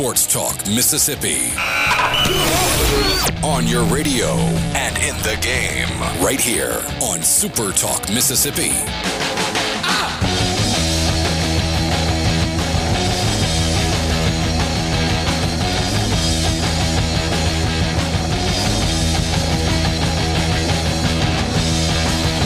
Sports Talk Mississippi. On your radio and in the game, right here on Super Talk Mississippi.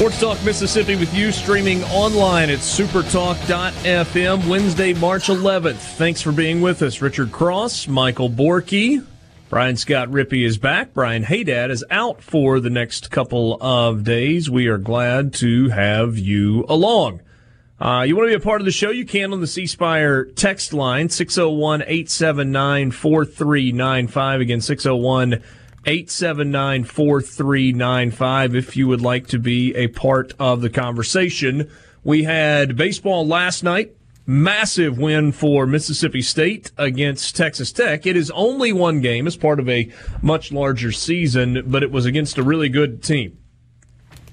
Sports Talk Mississippi with you, streaming online at supertalk.fm, Wednesday, March 11th. Thanks for being with us. Richard Cross, Michael Borky, Brian Scott Rippey is back. Brian Haydad is out for the next couple of days. We are glad to have you along. Uh, you want to be a part of the show? You can on the C Spire text line, 601 879 4395. Again, 601 879 4395 if you would like to be a part of the conversation. We had baseball last night. Massive win for Mississippi State against Texas Tech. It is only one game as part of a much larger season, but it was against a really good team,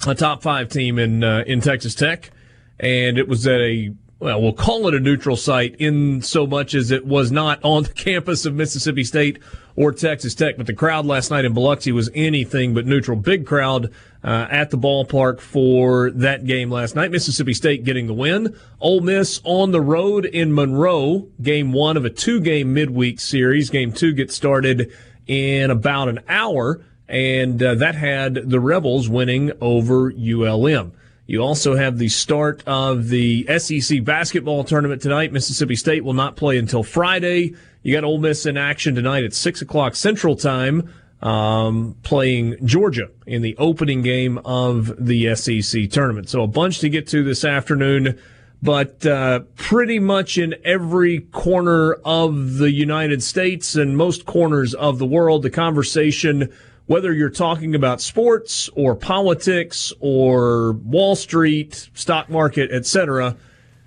a top five team in uh, in Texas Tech, and it was at a well, we'll call it a neutral site in so much as it was not on the campus of Mississippi State or Texas Tech, but the crowd last night in Biloxi was anything but neutral. Big crowd uh, at the ballpark for that game last night. Mississippi State getting the win. Ole Miss on the road in Monroe. Game one of a two-game midweek series. Game two gets started in about an hour, and uh, that had the Rebels winning over ULM. You also have the start of the SEC basketball tournament tonight. Mississippi State will not play until Friday. You got Ole Miss in action tonight at six o'clock Central Time, um, playing Georgia in the opening game of the SEC tournament. So a bunch to get to this afternoon, but uh, pretty much in every corner of the United States and most corners of the world, the conversation whether you're talking about sports or politics or Wall Street, stock market, etc.,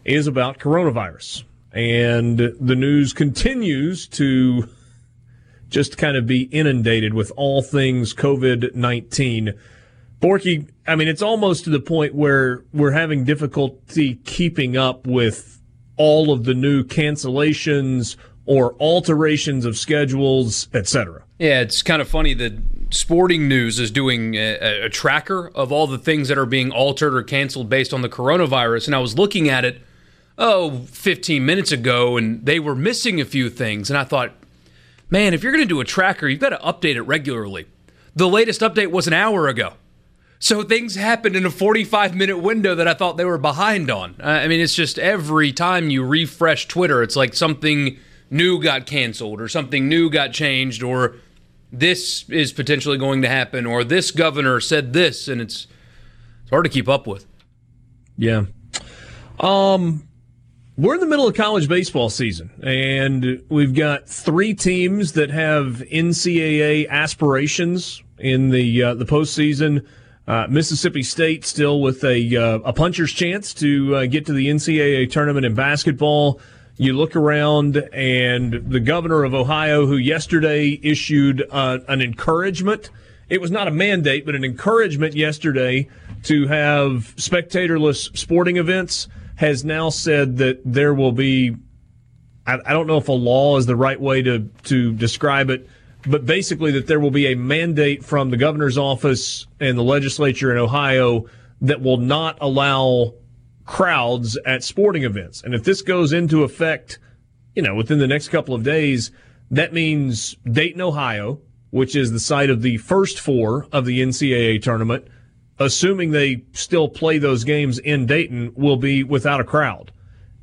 is about coronavirus. And the news continues to just kind of be inundated with all things COVID 19. Borky, I mean, it's almost to the point where we're having difficulty keeping up with all of the new cancellations or alterations of schedules, etc. Yeah, it's kind of funny that Sporting News is doing a, a, tracker of all the things that are being altered or canceled based on the coronavirus. And I was looking at it, oh, 15 minutes ago, and they were missing a few things. And I thought, man, if you're going to do a tracker, you've got to update it regularly. The latest update was an hour ago. So things happened in a 45 minute window that I thought they were behind on. I mean, it's just every time you refresh Twitter, it's like something new got canceled or something new got changed or this is potentially going to happen or this governor said this and it's it's hard to keep up with. Yeah. Um we're in the middle of college baseball season and we've got three teams that have NCAA aspirations in the uh, the postseason. Uh, Mississippi State still with a uh, a puncher's chance to uh, get to the NCAA tournament in basketball. You look around, and the governor of Ohio, who yesterday issued uh, an encouragement, it was not a mandate, but an encouragement yesterday to have spectatorless sporting events, has now said that there will be. I, I don't know if a law is the right way to, to describe it, but basically that there will be a mandate from the governor's office and the legislature in Ohio that will not allow crowds at sporting events. And if this goes into effect, you know, within the next couple of days, that means Dayton, Ohio, which is the site of the first four of the NCAA tournament, assuming they still play those games in Dayton, will be without a crowd.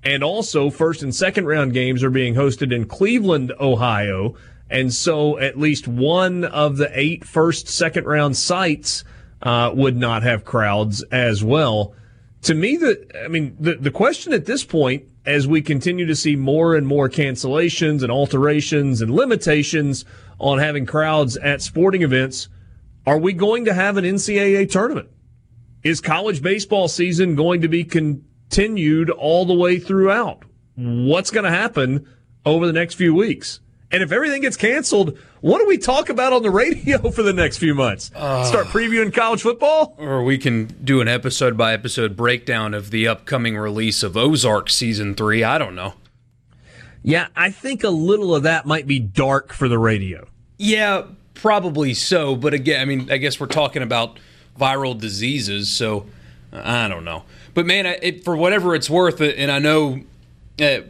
And also, first and second round games are being hosted in Cleveland, Ohio. And so at least one of the eight first, second round sites uh, would not have crowds as well to me, the I mean, the the question at this point, as we continue to see more and more cancellations and alterations and limitations on having crowds at sporting events, are we going to have an NCAA tournament? Is college baseball season going to be continued all the way throughout? What's going to happen over the next few weeks? And if everything gets canceled, what do we talk about on the radio for the next few months? Uh, Start previewing college football? Or we can do an episode by episode breakdown of the upcoming release of Ozark season three. I don't know. Yeah, I think a little of that might be dark for the radio. Yeah, probably so. But again, I mean, I guess we're talking about viral diseases, so I don't know. But man, it, for whatever it's worth, and I know uh,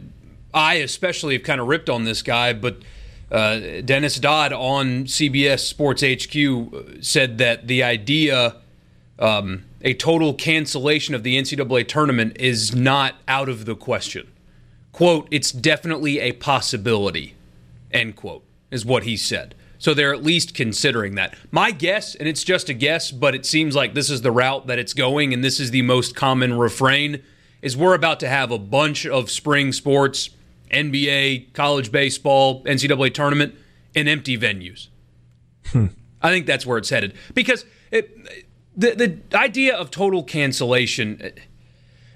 I especially have kind of ripped on this guy, but uh, Dennis Dodd on CBS Sports HQ said that the idea, um, a total cancellation of the NCAA tournament, is not out of the question. "Quote: It's definitely a possibility." End quote is what he said. So they're at least considering that. My guess, and it's just a guess, but it seems like this is the route that it's going, and this is the most common refrain, is we're about to have a bunch of spring sports NBA, college baseball, NCAA tournament in empty venues. Hmm. I think that's where it's headed because it, the the idea of total cancellation eh,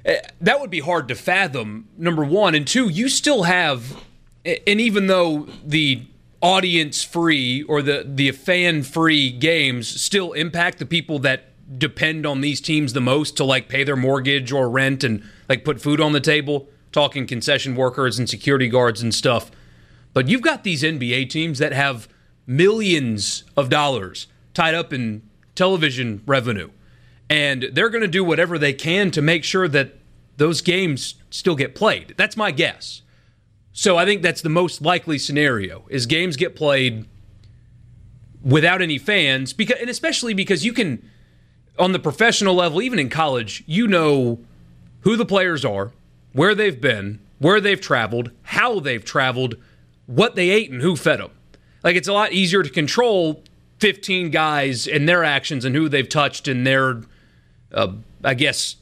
eh, that would be hard to fathom. Number one and two, you still have, and even though the audience free or the the fan free games still impact the people that depend on these teams the most to like pay their mortgage or rent and like put food on the table talking concession workers and security guards and stuff. But you've got these NBA teams that have millions of dollars tied up in television revenue. And they're going to do whatever they can to make sure that those games still get played. That's my guess. So I think that's the most likely scenario is games get played without any fans because and especially because you can on the professional level even in college, you know who the players are, where they've been, where they've traveled, how they've traveled, what they ate, and who fed them. Like it's a lot easier to control 15 guys and their actions and who they've touched and their, uh, I guess,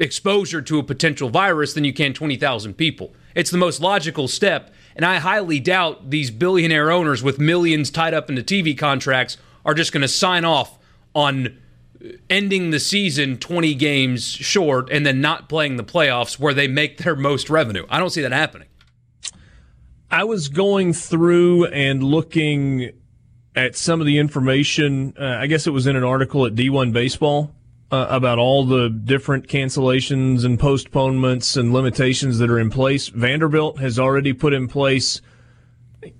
exposure to a potential virus than you can 20,000 people. It's the most logical step, and I highly doubt these billionaire owners with millions tied up into TV contracts are just going to sign off on ending the season 20 games short and then not playing the playoffs where they make their most revenue. I don't see that happening. I was going through and looking at some of the information. Uh, I guess it was in an article at D1 Baseball uh, about all the different cancellations and postponements and limitations that are in place. Vanderbilt has already put in place.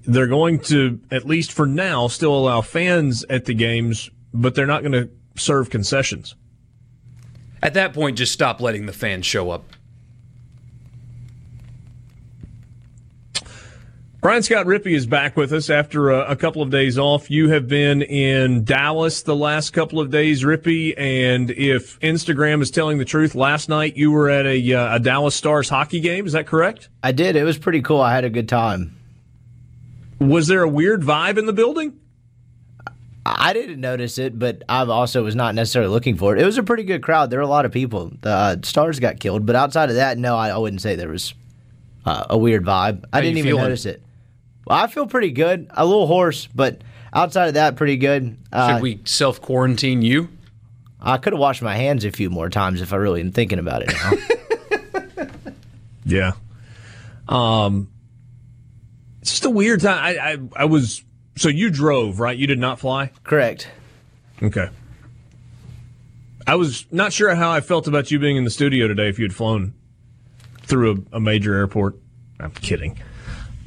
They're going to, at least for now, still allow fans at the games, but they're not going to serve concessions. At that point, just stop letting the fans show up. Brian Scott Rippey is back with us after a, a, couple of days off. You have been in Dallas the last couple of days, Rippey, and if Instagram is telling the truth, last night you were at a, uh, a Dallas Stars hockey game. Is that correct? I did. It was pretty cool. I had a good time. Was there a weird vibe in the building? I didn't notice it, but I also was not necessarily looking for it. It was a pretty good crowd. There were a lot of people. The uh, stars got killed, but outside of that, no, I, I wouldn't say there was uh, a weird vibe. I didn't even feeling? notice it. Well, I feel pretty good. A little hoarse, but outside of that, pretty good. Uh, Should we self quarantine you? I could have washed my hands a few more times if I really am thinking about it now. yeah. Um, it's just a weird time. I, I, I was so you drove, right? You did not fly? Correct. Okay. I was not sure how I felt about you being in the studio today if you had flown through a, a major airport. I'm kidding.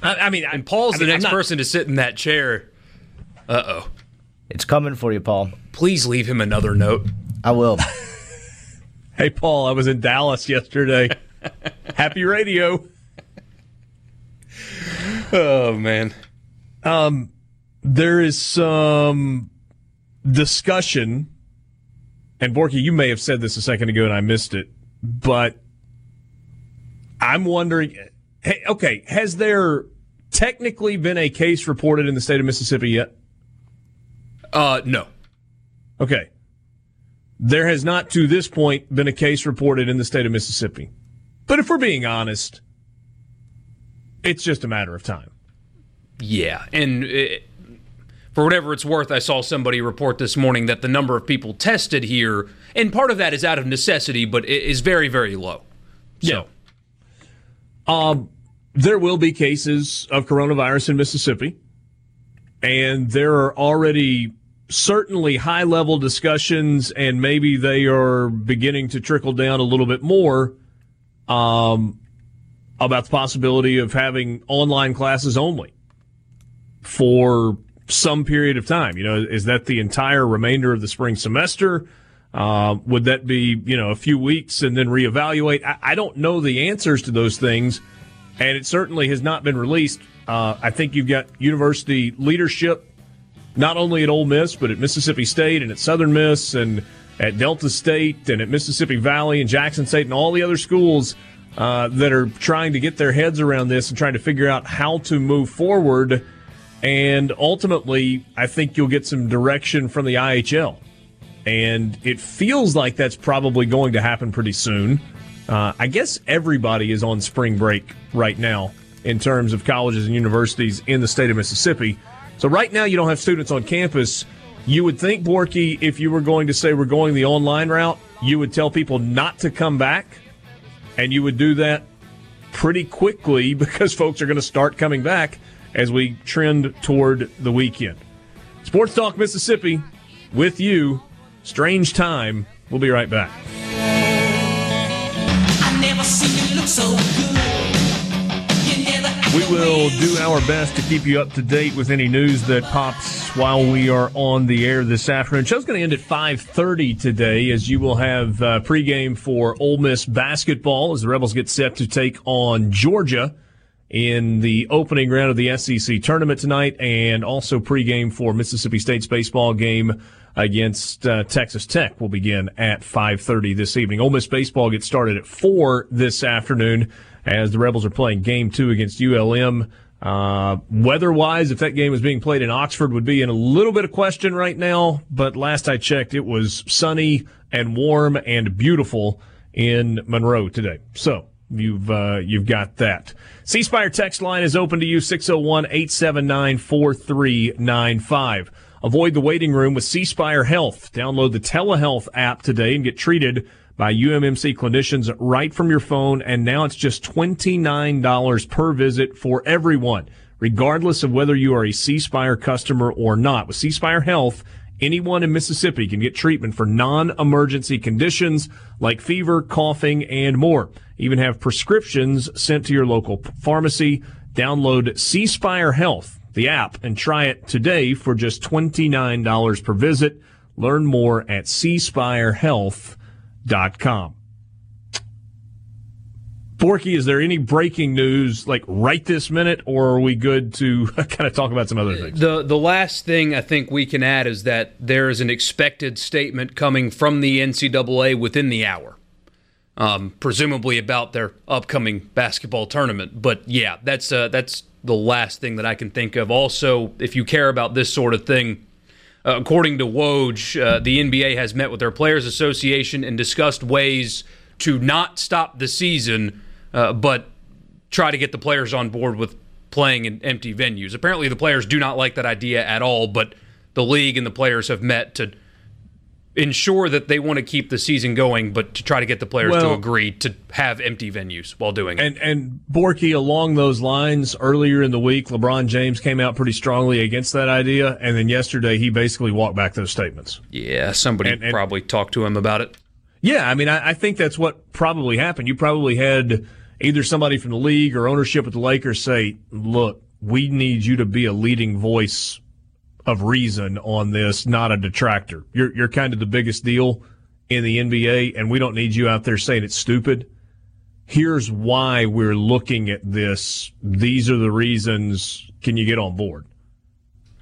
I, I mean, and Paul's I mean, the next not, person to sit in that chair. Uh oh. It's coming for you, Paul. Please leave him another note. I will. hey, Paul, I was in Dallas yesterday. Happy radio. Oh man. Um, there is some discussion, and Borky, you may have said this a second ago and I missed it, but I'm wondering. Hey, okay, has there technically been a case reported in the state of Mississippi yet? Uh, no. Okay. There has not to this point been a case reported in the state of Mississippi. But if we're being honest, it's just a matter of time. Yeah, and it, for whatever it's worth, I saw somebody report this morning that the number of people tested here, and part of that is out of necessity, but it is very, very low. So. Yeah. Um, there will be cases of coronavirus in Mississippi, and there are already certainly high level discussions, and maybe they are beginning to trickle down a little bit more um, about the possibility of having online classes only for some period of time. You know, is that the entire remainder of the spring semester? Uh, would that be, you know, a few weeks and then reevaluate? I, I, don't know the answers to those things, and it certainly has not been released. Uh, I think you've got university leadership, not only at Ole Miss, but at Mississippi State and at Southern Miss and at Delta State and at Mississippi Valley and Jackson State and all the other schools uh, that are trying to get their heads around this and trying to figure out how to move forward and ultimately, I think you'll get some direction from the IHL. And it feels like that's probably going to happen pretty soon. Uh, I guess everybody is on spring break right now in terms of colleges and universities in the state of Mississippi. So right now, you don't have students on campus. You would think, Borky, if you were going to say we're going the online route, you would tell people not to come back, and you would do that pretty quickly because folks are going to start coming back as we trend toward the weekend. Sports Talk Mississippi with you. Strange time. We'll be right back. We will do our best to keep you up to date with any news that pops while we are on the air this afternoon. Show's going to end at 5:30 today, as you will have uh, pregame for Ole Miss basketball as the Rebels get set to take on Georgia in the opening round of the SEC tournament tonight, and also pregame for Mississippi State's baseball game against uh, Texas Tech will begin at 5:30 this evening. Ole Miss baseball gets started at four this afternoon as the Rebels are playing Game Two against ULM. Uh, weather-wise, if that game was being played in Oxford, would be in a little bit of question right now. But last I checked, it was sunny and warm and beautiful in Monroe today. So you've uh, you've got that. C Spire text line is open to you 601 879 4395. Avoid the waiting room with C Spire Health. Download the telehealth app today and get treated by UMMC clinicians right from your phone. And now it's just $29 per visit for everyone, regardless of whether you are a C Spire customer or not. With C Spire Health, anyone in Mississippi can get treatment for non-emergency conditions like fever, coughing, and more. Even have prescriptions sent to your local pharmacy. Download C Spire Health, the app, and try it today for just $29 per visit. Learn more at cspirehealth.com. Borky, is there any breaking news like right this minute, or are we good to kind of talk about some other things? The the last thing I think we can add is that there is an expected statement coming from the NCAA within the hour, um, presumably about their upcoming basketball tournament. But yeah, that's uh, that's the last thing that I can think of. Also, if you care about this sort of thing. Uh, according to Woj, uh, the NBA has met with their Players Association and discussed ways to not stop the season uh, but try to get the players on board with playing in empty venues. Apparently, the players do not like that idea at all, but the league and the players have met to ensure that they want to keep the season going, but to try to get the players well, to agree to have empty venues while doing it. And and Borky, along those lines, earlier in the week, LeBron James came out pretty strongly against that idea, and then yesterday he basically walked back those statements. Yeah, somebody and, and, probably talked to him about it. Yeah, I mean, I, I think that's what probably happened. You probably had either somebody from the league or ownership at the Lakers say, look, we need you to be a leading voice of reason on this, not a detractor. You're, you're kind of the biggest deal in the NBA, and we don't need you out there saying it's stupid. Here's why we're looking at this. These are the reasons. Can you get on board?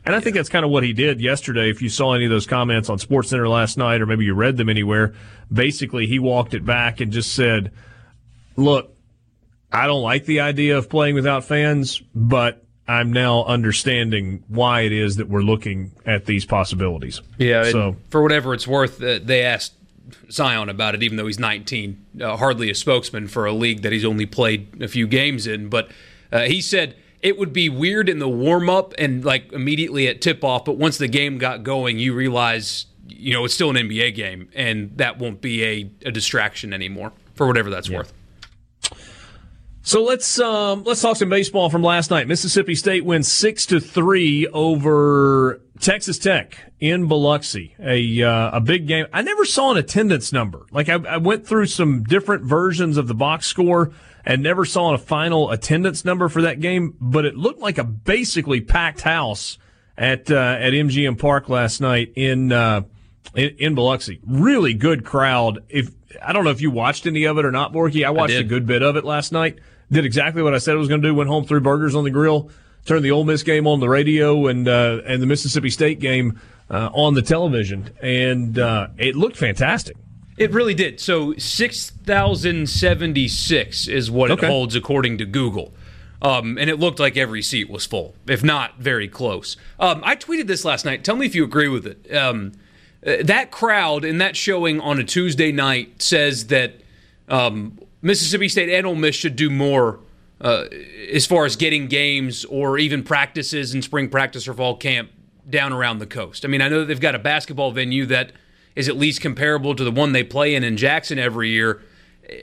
And I think that's kind of what he did yesterday. If you saw any of those comments on SportsCenter last night, or maybe you read them anywhere, basically he walked it back and just said, look, I don't like the idea of playing without fans, but I'm now understanding why it is that we're looking at these possibilities. Yeah. So for whatever it's worth, uh, they asked Zion about it, even though he's 19, uh, hardly a spokesman for a league that he's only played a few games in. But uh, he said it would be weird in the warm up and like immediately at tip off, but once the game got going, you realize you know it's still an NBA game, and that won't be a, a distraction anymore for whatever that's yeah. worth. So let's um, let's talk some baseball from last night. Mississippi State wins six to three over Texas Tech in Biloxi. A uh, a big game. I never saw an attendance number. Like I, I, went through some different versions of the box score and never saw a final attendance number for that game. But it looked like a basically packed house at uh, at MGM Park last night in, uh, in in Biloxi. Really good crowd. If I don't know if you watched any of it or not, Borky. I watched I a good bit of it last night did exactly what I said I was going to do. Went home, threw burgers on the grill, turned the Ole Miss game on the radio, and uh, and the Mississippi State game uh, on the television, and uh, it looked fantastic. It really did. So six thousand seventy six is what okay. it holds according to Google. Um, and it looked like every seat was full, if not very close. Um, I tweeted this last night. Tell me if you agree with it. Um, uh, that crowd in that showing on a Tuesday night says that um, Mississippi State and Ole Miss should do more uh, as far as getting games or even practices in spring practice or fall camp down around the coast. I mean, I know they've got a basketball venue that is at least comparable to the one they play in in Jackson every year.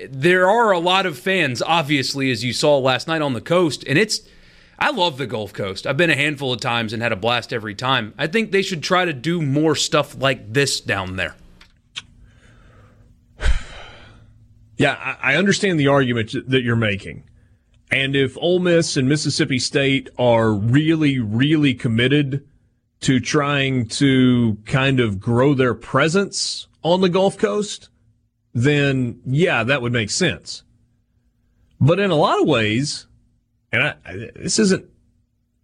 There are a lot of fans, obviously, as you saw last night on the coast, and it's. I love the Gulf Coast. I've been a handful of times and had a blast every time. I think they should try to do more stuff like this down there. Yeah, I understand the argument that you're making. And if Ole Miss and Mississippi State are really, really committed to trying to kind of grow their presence on the Gulf Coast, then yeah, that would make sense. But in a lot of ways, and I, this isn't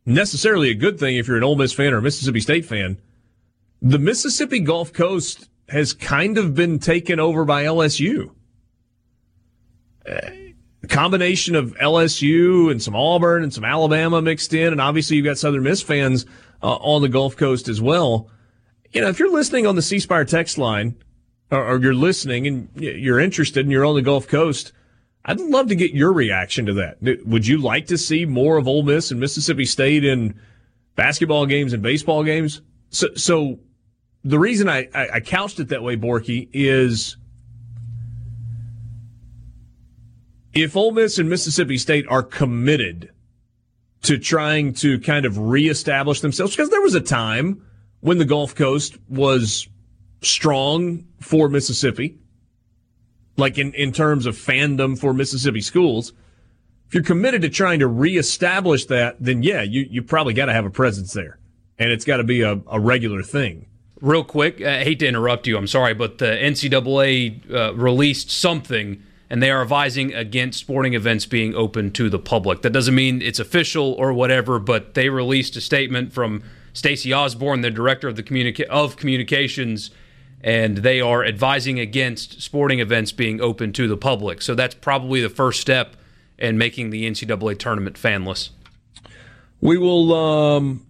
necessarily a good thing if you're an Ole Miss fan or a Mississippi State fan, the Mississippi Gulf Coast has kind of been taken over by LSU combination of LSU and some Auburn and some Alabama mixed in, and obviously you've got Southern Miss fans uh, on the Gulf Coast as well. You know, if you're listening on the C Spire text line, or, or, you're listening and you're interested and you're on the Gulf Coast, I'd love to get your reaction to that. Would you like to see more of Ole Miss and Mississippi State in basketball games and baseball games? So, so the reason I, I couched it that way, Borky, is if Ole Miss and Mississippi State are committed to trying to kind of reestablish themselves, because there was a time when the Gulf Coast was strong for Mississippi, like in, in terms of fandom for Mississippi schools. If you're committed to trying to reestablish that, then yeah, you, you probably got to have a presence there. And it's got to be a, a regular thing. Real quick, I hate to interrupt you, I'm sorry, but the NCAA uh, released something and they are advising against sporting events being open to the public. That doesn't mean it's official or whatever, but they released a statement from Stacey Osburn, the director of the communica- of communications, and they are advising against sporting events being open to the public. So that's probably the first step in making the NCAA tournament fanless. We will. Um,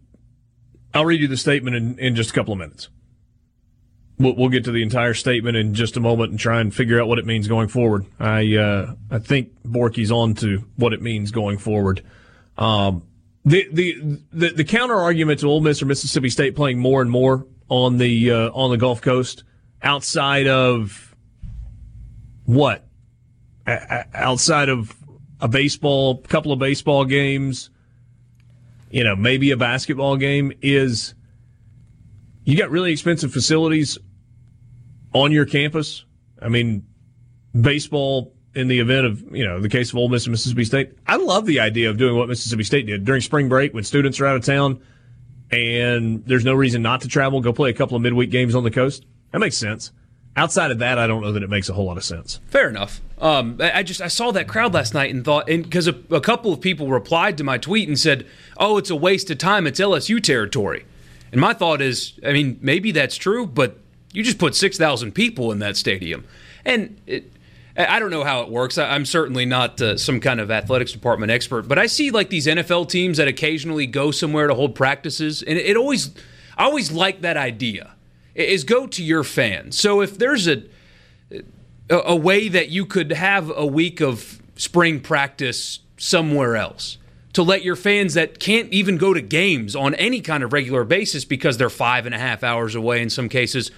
I'll read you the statement in, in just a couple of minutes. We'll, get to the entire statement in just a moment and try and figure out what it means going forward. I uh, I think Borky's on to what it means going forward. Um, the, the the the counter argument to Ole Miss or Mississippi State playing more and more on the uh, on the Gulf Coast outside of what outside of a baseball couple of baseball games you know maybe a basketball game is you got really expensive facilities on your campus. I mean, baseball in the event of, you know, the case of Ole Miss and Mississippi State. I love the idea of doing what Mississippi State did during spring break when students are out of town and there's no reason not to travel, go play a couple of midweek games on the coast. That makes sense. Outside of that, I don't know that it makes a whole lot of sense. Fair enough. Um, I just I saw that crowd last night and thought, and because a, a couple of people replied to my tweet and said, "Oh, it's a waste of time. It's LSU territory." And my thought is, I mean, maybe that's true, but you just put 6,000 people in that stadium. And it, I don't know how it works. I'm certainly not uh, some kind of athletics department expert, but I see like these NFL teams that occasionally go somewhere to hold practices, and it always, I always like that idea. Is go to your fans. So if there's a a, a way that you could have a week of spring practice somewhere else to let your fans that can't even go to games on any kind of regular basis because they're five and a half hours away in some cases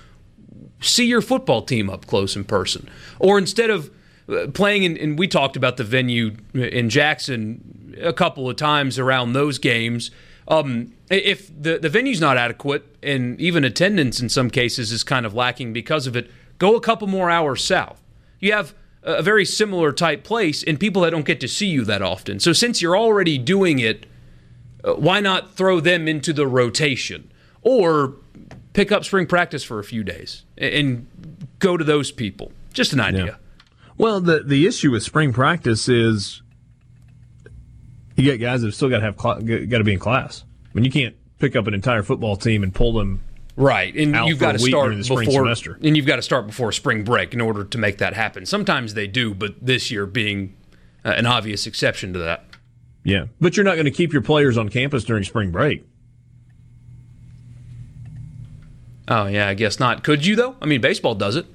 see your football team up close in person. Or instead of uh, playing in, and we talked about the venue in jackson a couple of times around those games um, if the, the venue's not adequate and even attendance in some cases is kind of lacking because of it go a couple more hours south. You have a very similar type place and people that don't get to see you that often. So since you're already doing it, uh, why not throw them into the rotation? Or pick up spring practice for a few days and go to those people? Just an idea. Yeah. Well, the the issue with spring practice is you get guys that still got to have got to be in class. I mean, you can't pick up an entire football team and pull them Right, and you've got to start before, semester. and you've got to start before spring break in order to make that happen. Sometimes they do, but this year being uh, an obvious exception to that. Yeah, but you're not going to keep your players on campus during spring break. Oh yeah, I guess not. Could you though? I mean, baseball does it.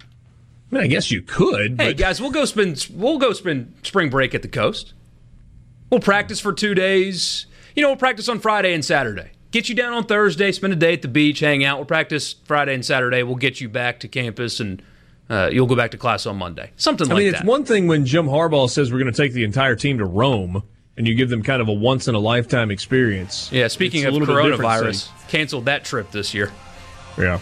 I, mean, I guess you could. Hey but... guys, we'll go spend we'll go spend spring break at the coast. We'll practice for two days. You know, we'll practice on Friday and Saturday get you down on Thursday, spend a day at the beach, hang out. We'll practice Friday and Saturday. We'll get you back to campus and uh, you'll go back to class on Monday. Something I like that. I mean, that. it's one thing when Jim Harbaugh says we're going to take the entire team to Rome and you give them kind of a once in a lifetime experience. Yeah, speaking of coronavirus, canceled that trip this year. Yeah.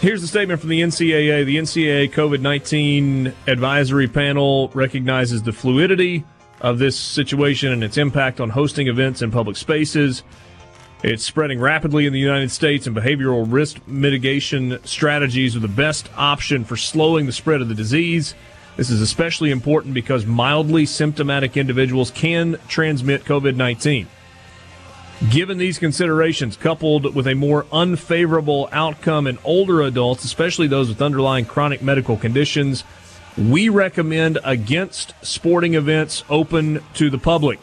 Here's the statement from the NCAA. The NCAA COVID 19 advisory panel recognizes the fluidity of this situation and its impact on hosting events in public spaces. It's spreading rapidly in the United States, and behavioral risk mitigation strategies are the best option for slowing the spread of the disease. This is especially important because mildly symptomatic individuals can transmit COVID 19. Given these considerations, coupled with a more unfavorable outcome in older adults, especially those with underlying chronic medical conditions, we recommend against sporting events open to the public.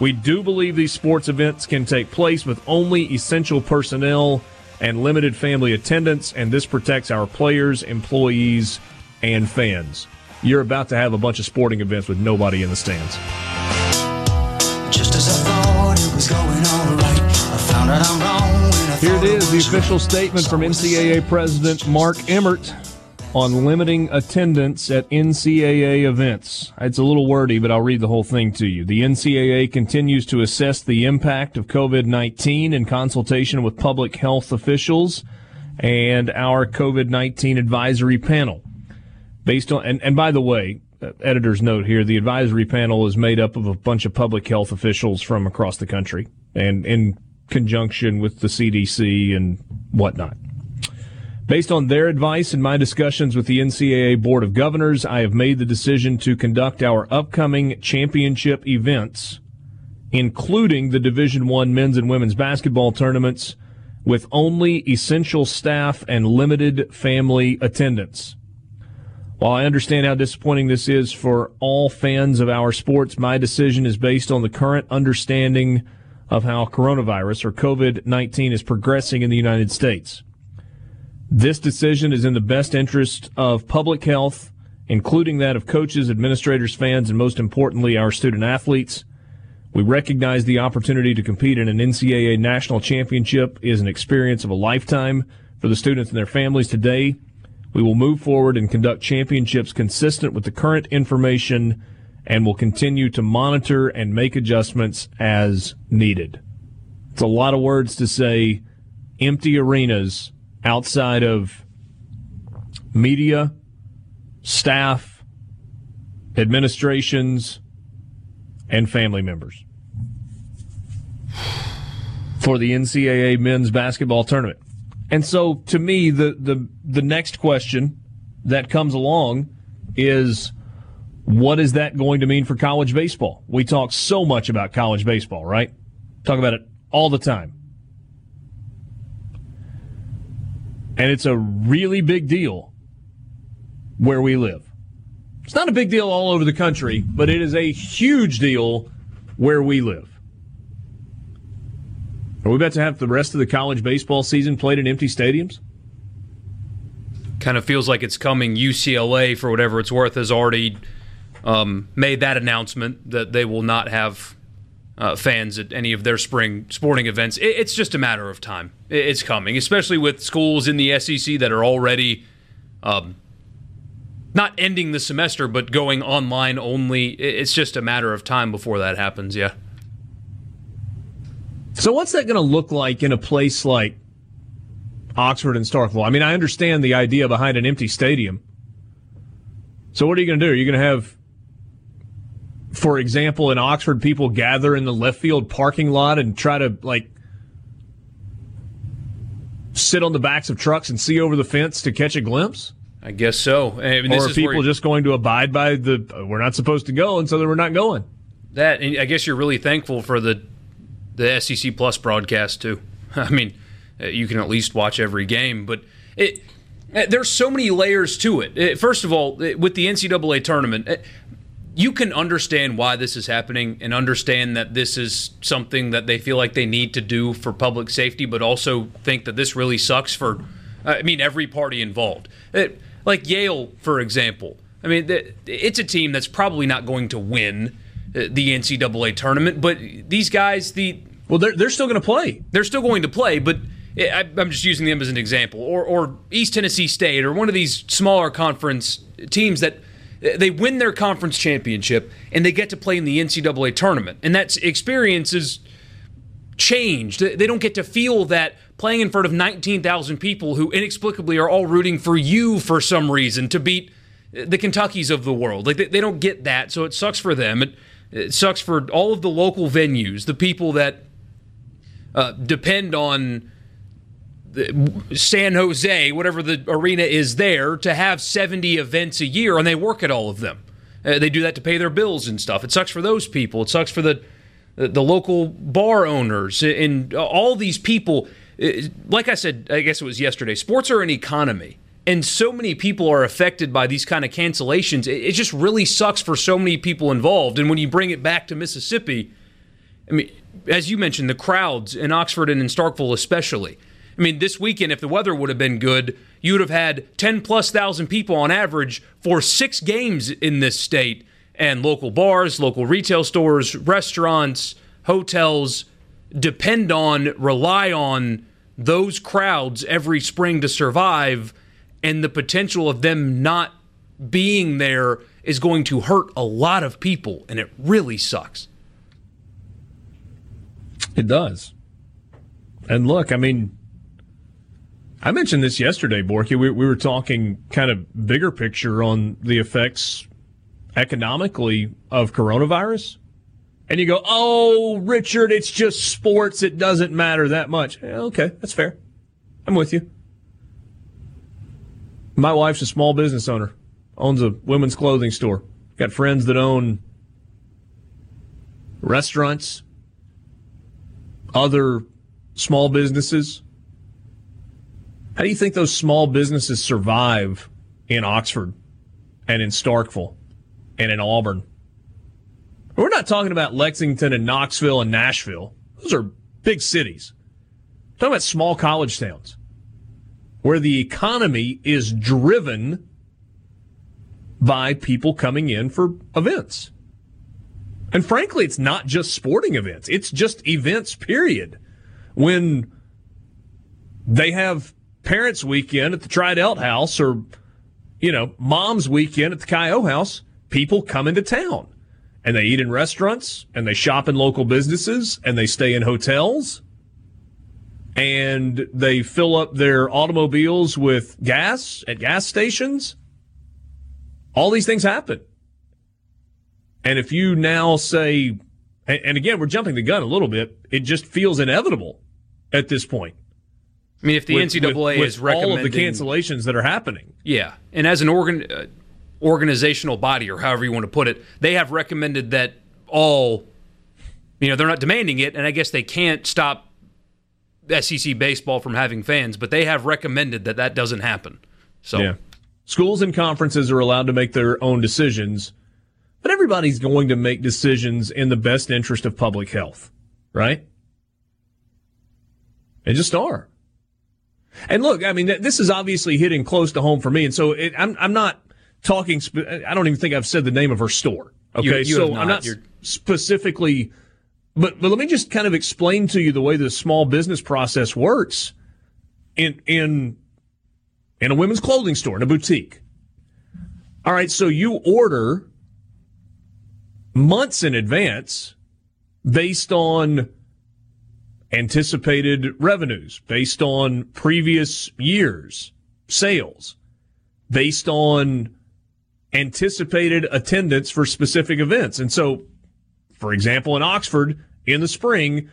We do believe these sports events can take place with only essential personnel and limited family attendance, and this protects our players, employees, and fans. You're about to have a bunch of sporting events with nobody in the stands. Here it is, the official statement from NCAA President Mark Emmert on limiting attendance at NCAA events. It's a little wordy, but I'll read the whole thing to you. The NCAA continues to assess the impact of COVID 19 in consultation with public health officials and our COVID 19 advisory panel. Based on, and, and by the way, uh, editor's note here the advisory panel is made up of a bunch of public health officials from across the country and in conjunction with the CDC and whatnot. Based on their advice and my discussions with the NCAA Board of Governors, I have made the decision to conduct our upcoming championship events, including the Division One men's and women's basketball tournaments, with only essential staff and limited family attendance. While I understand how disappointing this is for all fans of our sports, my decision is based on the current understanding of how coronavirus or COVID 19 is progressing in the United States. This decision is in the best interest of public health, including that of coaches, administrators, fans, and most importantly, our student athletes. We recognize the opportunity to compete in an NCAA national championship is an experience of a lifetime for the students and their families today. We will move forward and conduct championships consistent with the current information and will continue to monitor and make adjustments as needed. It's a lot of words to say empty arenas outside of media, staff, administrations, and family members for the NCAA men's basketball tournament. And so to me the the the next question that comes along is what is that going to mean for college baseball? We talk so much about college baseball, right? Talk about it all the time. And it's a really big deal where we live. It's not a big deal all over the country, but it is a huge deal where we live. Are we about to have the rest of the college baseball season played in empty stadiums? kind of feels like it's coming. UCLA, for whatever it's worth, has already um, made that announcement that they will not have uh, fans at any of their spring sporting events. It, it's just a matter of time. It, it's coming, especially with schools in the SEC that are already um, not ending the semester, but going online only. It, it's just a matter of time before that happens. Yeah. So, what's that going to look like in a place like Oxford and Starkville? I mean, I understand the idea behind an empty stadium. So, what are you going to do? Are you going to have for example, in Oxford, people gather in the left field parking lot and try to like sit on the backs of trucks and see over the fence to catch a glimpse? I guess so. I mean, or are people just going to abide by the we're not supposed to go, and so we're not going? That I guess you're really thankful for the the SEC Plus broadcast too. I mean, uh, you can at least watch every game, but it uh, there's so many layers to it. First of all, with the NCAA tournament, you can understand why this is happening and understand that this is something that they feel like they need to do for public safety, but also think that this really sucks for, I mean, every party involved. It, like Yale, for example. I mean, it's a team that's probably not going to win uh, the NCAA tournament, but these guys, the well, they're they're still going to play. They're still going to play, but I'm just using them as an example, or or East Tennessee State, or one of these smaller conference teams that they win their conference championship and they get to play in the NCAA tournament. And that experience is changed. They don't get to feel that playing in front of 19,000 people who inexplicably are all rooting for you for some reason to beat the Kentuckys of the world. Like they don't get that, so it sucks for them. It, it sucks for all of the local venues, the people that uh, depend on San Jose, whatever the arena is there, to have 70 events a year, and they work at all of them. Uh, they do that to pay their bills and stuff. It sucks for those people. It sucks for the the local bar owners and all these people. Uh, like I said, I guess it was yesterday. Sports are an economy, and so many people are affected by these kind of cancellations. It just really sucks for so many people involved. And when you bring it back to Mississippi, I mean, as you mentioned, the crowds in Oxford and in Starkville, especially I mean, this weekend, if the weather would have been good, you would have had 10 plus thousand people on average for six games in this state. And local bars, local retail stores, restaurants, hotels depend on, rely on those crowds every spring to survive. And the potential of them not being there is going to hurt a lot of people. And it really sucks. It does. And look, I mean, I mentioned this yesterday, Borky. We, we were talking kind of bigger picture on the effects economically of coronavirus. And you go, oh, Richard, it's just sports. It doesn't matter that much. Okay, that's fair. I'm with you. My wife's a small business owner, owns a women's clothing store. Got friends that own restaurants, other small businesses. How do you think those small businesses survive in Oxford and in Starkville and in Auburn? We're not talking about Lexington and Knoxville and Nashville. Those are big cities. We're talking about small college towns where the economy is driven by people coming in for events. And frankly, it's not just sporting events. It's just events, period. When they have parents' weekend at the Tri Delt House or, you know, mom's weekend at the Chi O House, people come into town and they eat in restaurants and they shop in local businesses and they stay in hotels and they fill up their automobiles with gas at gas stations. All these things happen. And if you now say, and again, we're jumping the gun a little bit, it just feels inevitable at this point. I mean, if the with, NCAA with, is recommending all of the cancellations that are happening, yeah, and as an organ uh, organizational body or however you want to put it, they have recommended that all, you know, they're not demanding it, and I guess they can't stop SEC baseball from having fans, but they have recommended that that doesn't happen. So, yeah. schools and conferences are allowed to make their own decisions, but everybody's going to make decisions in the best interest of public health, right? They just are. And look, I mean, this is obviously hitting close to home for me. And so it, I'm, I'm not talking, I don't even think I've said the name of her store. Okay. You, you so not. I'm not You're... specifically, but, but let me just kind of explain to you the way the small business process works in, in, in a women's clothing store, in a boutique. All right. So you order months in advance based on anticipated revenues, based on previous years' sales, based on anticipated attendance for specific events. And so, for example, in Oxford in the spring,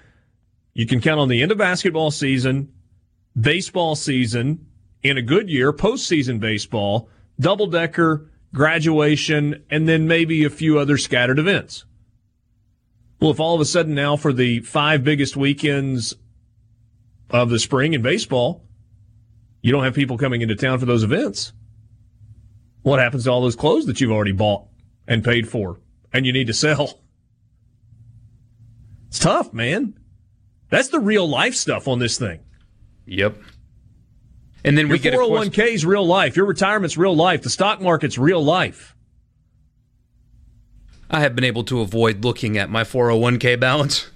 you can count on the end of basketball season, baseball season, in a good year, postseason baseball, double decker, graduation, and then maybe a few other scattered events. Well, if all of a sudden now for the five biggest weekends of the spring in baseball, you don't have people coming into town for those events, what happens to all those clothes that you've already bought and paid for and you need to sell? It's tough, man. That's the real life stuff on this thing. Yep. And then we Your get 401k is real life. Your retirement's real life. The stock market's real life. I have been able to avoid looking at my 401k balance.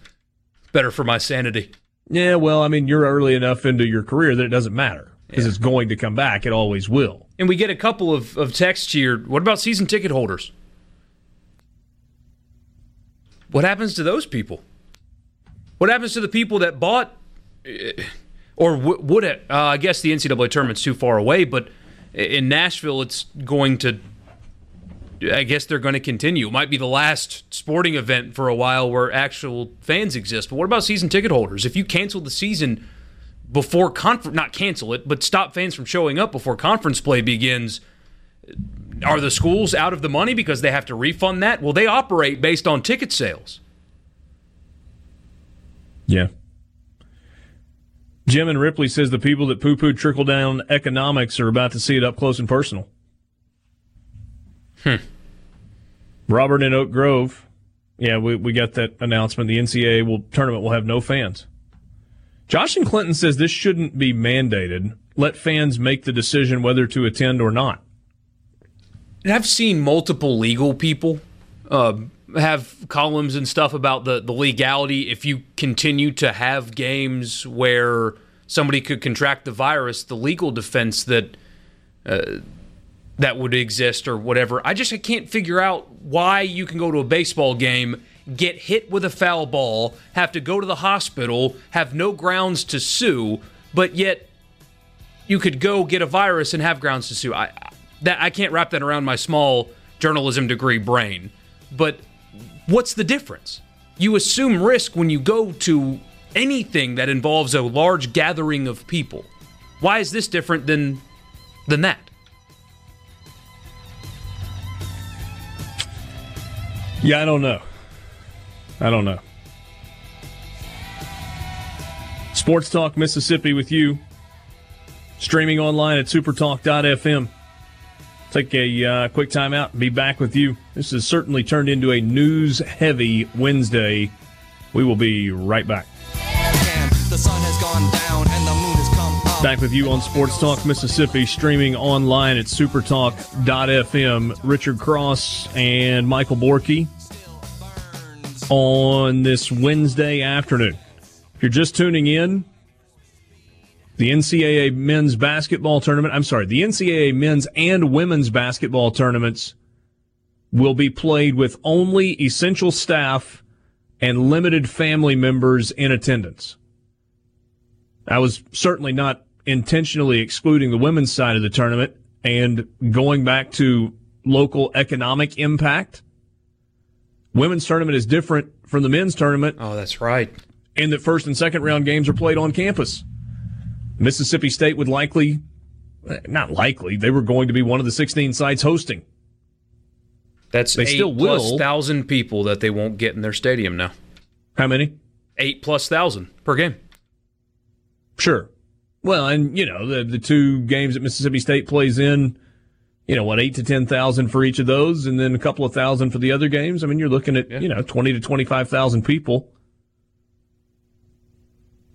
Better for my sanity. Yeah, well, I mean, you're early enough into your career that it doesn't matter because yeah. it's going to come back. It always will. And we get a couple of, of texts here. What about season ticket holders? What happens to those people? What happens to the people that bought eh, or would it? Uh, I guess the NCAA tournament's too far away, but in Nashville, it's going to I guess they're going to continue. It might be the last sporting event for a while where actual fans exist. But what about season ticket holders? If you cancel the season before conference, not cancel it, but stop fans from showing up before conference play begins, are the schools out of the money because they have to refund that? Well, they operate based on ticket sales. Yeah. Jim and Ripley says the people that poo poo trickle down economics are about to see it up close and personal. Hmm. Robert in Oak Grove. Yeah, we, we got that announcement. The NCAA will tournament will have no fans. Josh and Clinton says this shouldn't be mandated. Let fans make the decision whether to attend or not. I've seen multiple legal people uh, have columns and stuff about the, the legality. If you continue to have games where somebody could contract the virus, the legal defense that uh, that would exist or whatever. I just I can't figure out why you can go to a baseball game, get hit with a foul ball, have to go to the hospital, have no grounds to sue, but yet you could go get a virus and have grounds to sue. I that I can't wrap that around my small journalism degree brain. But what's the difference? You assume risk when you go to anything that involves a large gathering of people. Why is this different than than that? Yeah, I don't know. I don't know. Sports Talk Mississippi with you. Streaming online at supertalk.fm. Take a uh, quick time out and be back with you. This has certainly turned into a news heavy Wednesday. We will be right back. Back with you on Sports Talk Mississippi, streaming online at supertalk.fm. Richard Cross and Michael Borky on this Wednesday afternoon. If you're just tuning in, the NCAA men's basketball tournament, I'm sorry, the NCAA men's and women's basketball tournaments will be played with only essential staff and limited family members in attendance. I was certainly not intentionally excluding the women's side of the tournament and going back to local economic impact. Women's tournament is different from the men's tournament. Oh, that's right. In that first and second round games are played on campus. Mississippi State would likely, not likely, they were going to be one of the 16 sites hosting. That's they still will. thousand people that they won't get in their stadium now. How many? Eight plus thousand per game. Sure. Well, and you know the the two games that Mississippi State plays in, you know what, eight to ten thousand for each of those, and then a couple of thousand for the other games. I mean, you're looking at yeah. you know twenty to twenty five thousand people.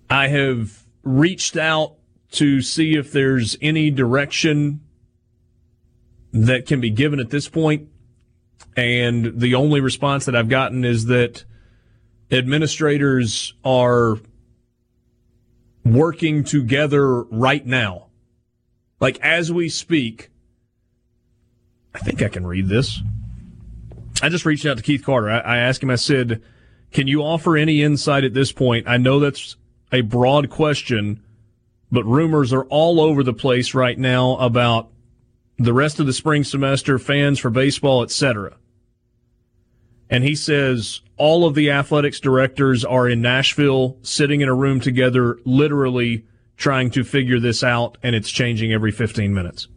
I have reached out to see if there's any direction that can be given at this point, and the only response that I've gotten is that administrators are working together right now. Like as we speak, I think I can read this. I just reached out to Keith Carter. I, I asked him, I said, Can you offer any insight at this point? I know that's a broad question, but rumors are all over the place right now about the rest of the spring semester, fans for baseball, etc. And he says all of the athletics directors are in Nashville sitting in a room together, literally trying to figure this out, and it's changing every 15 minutes.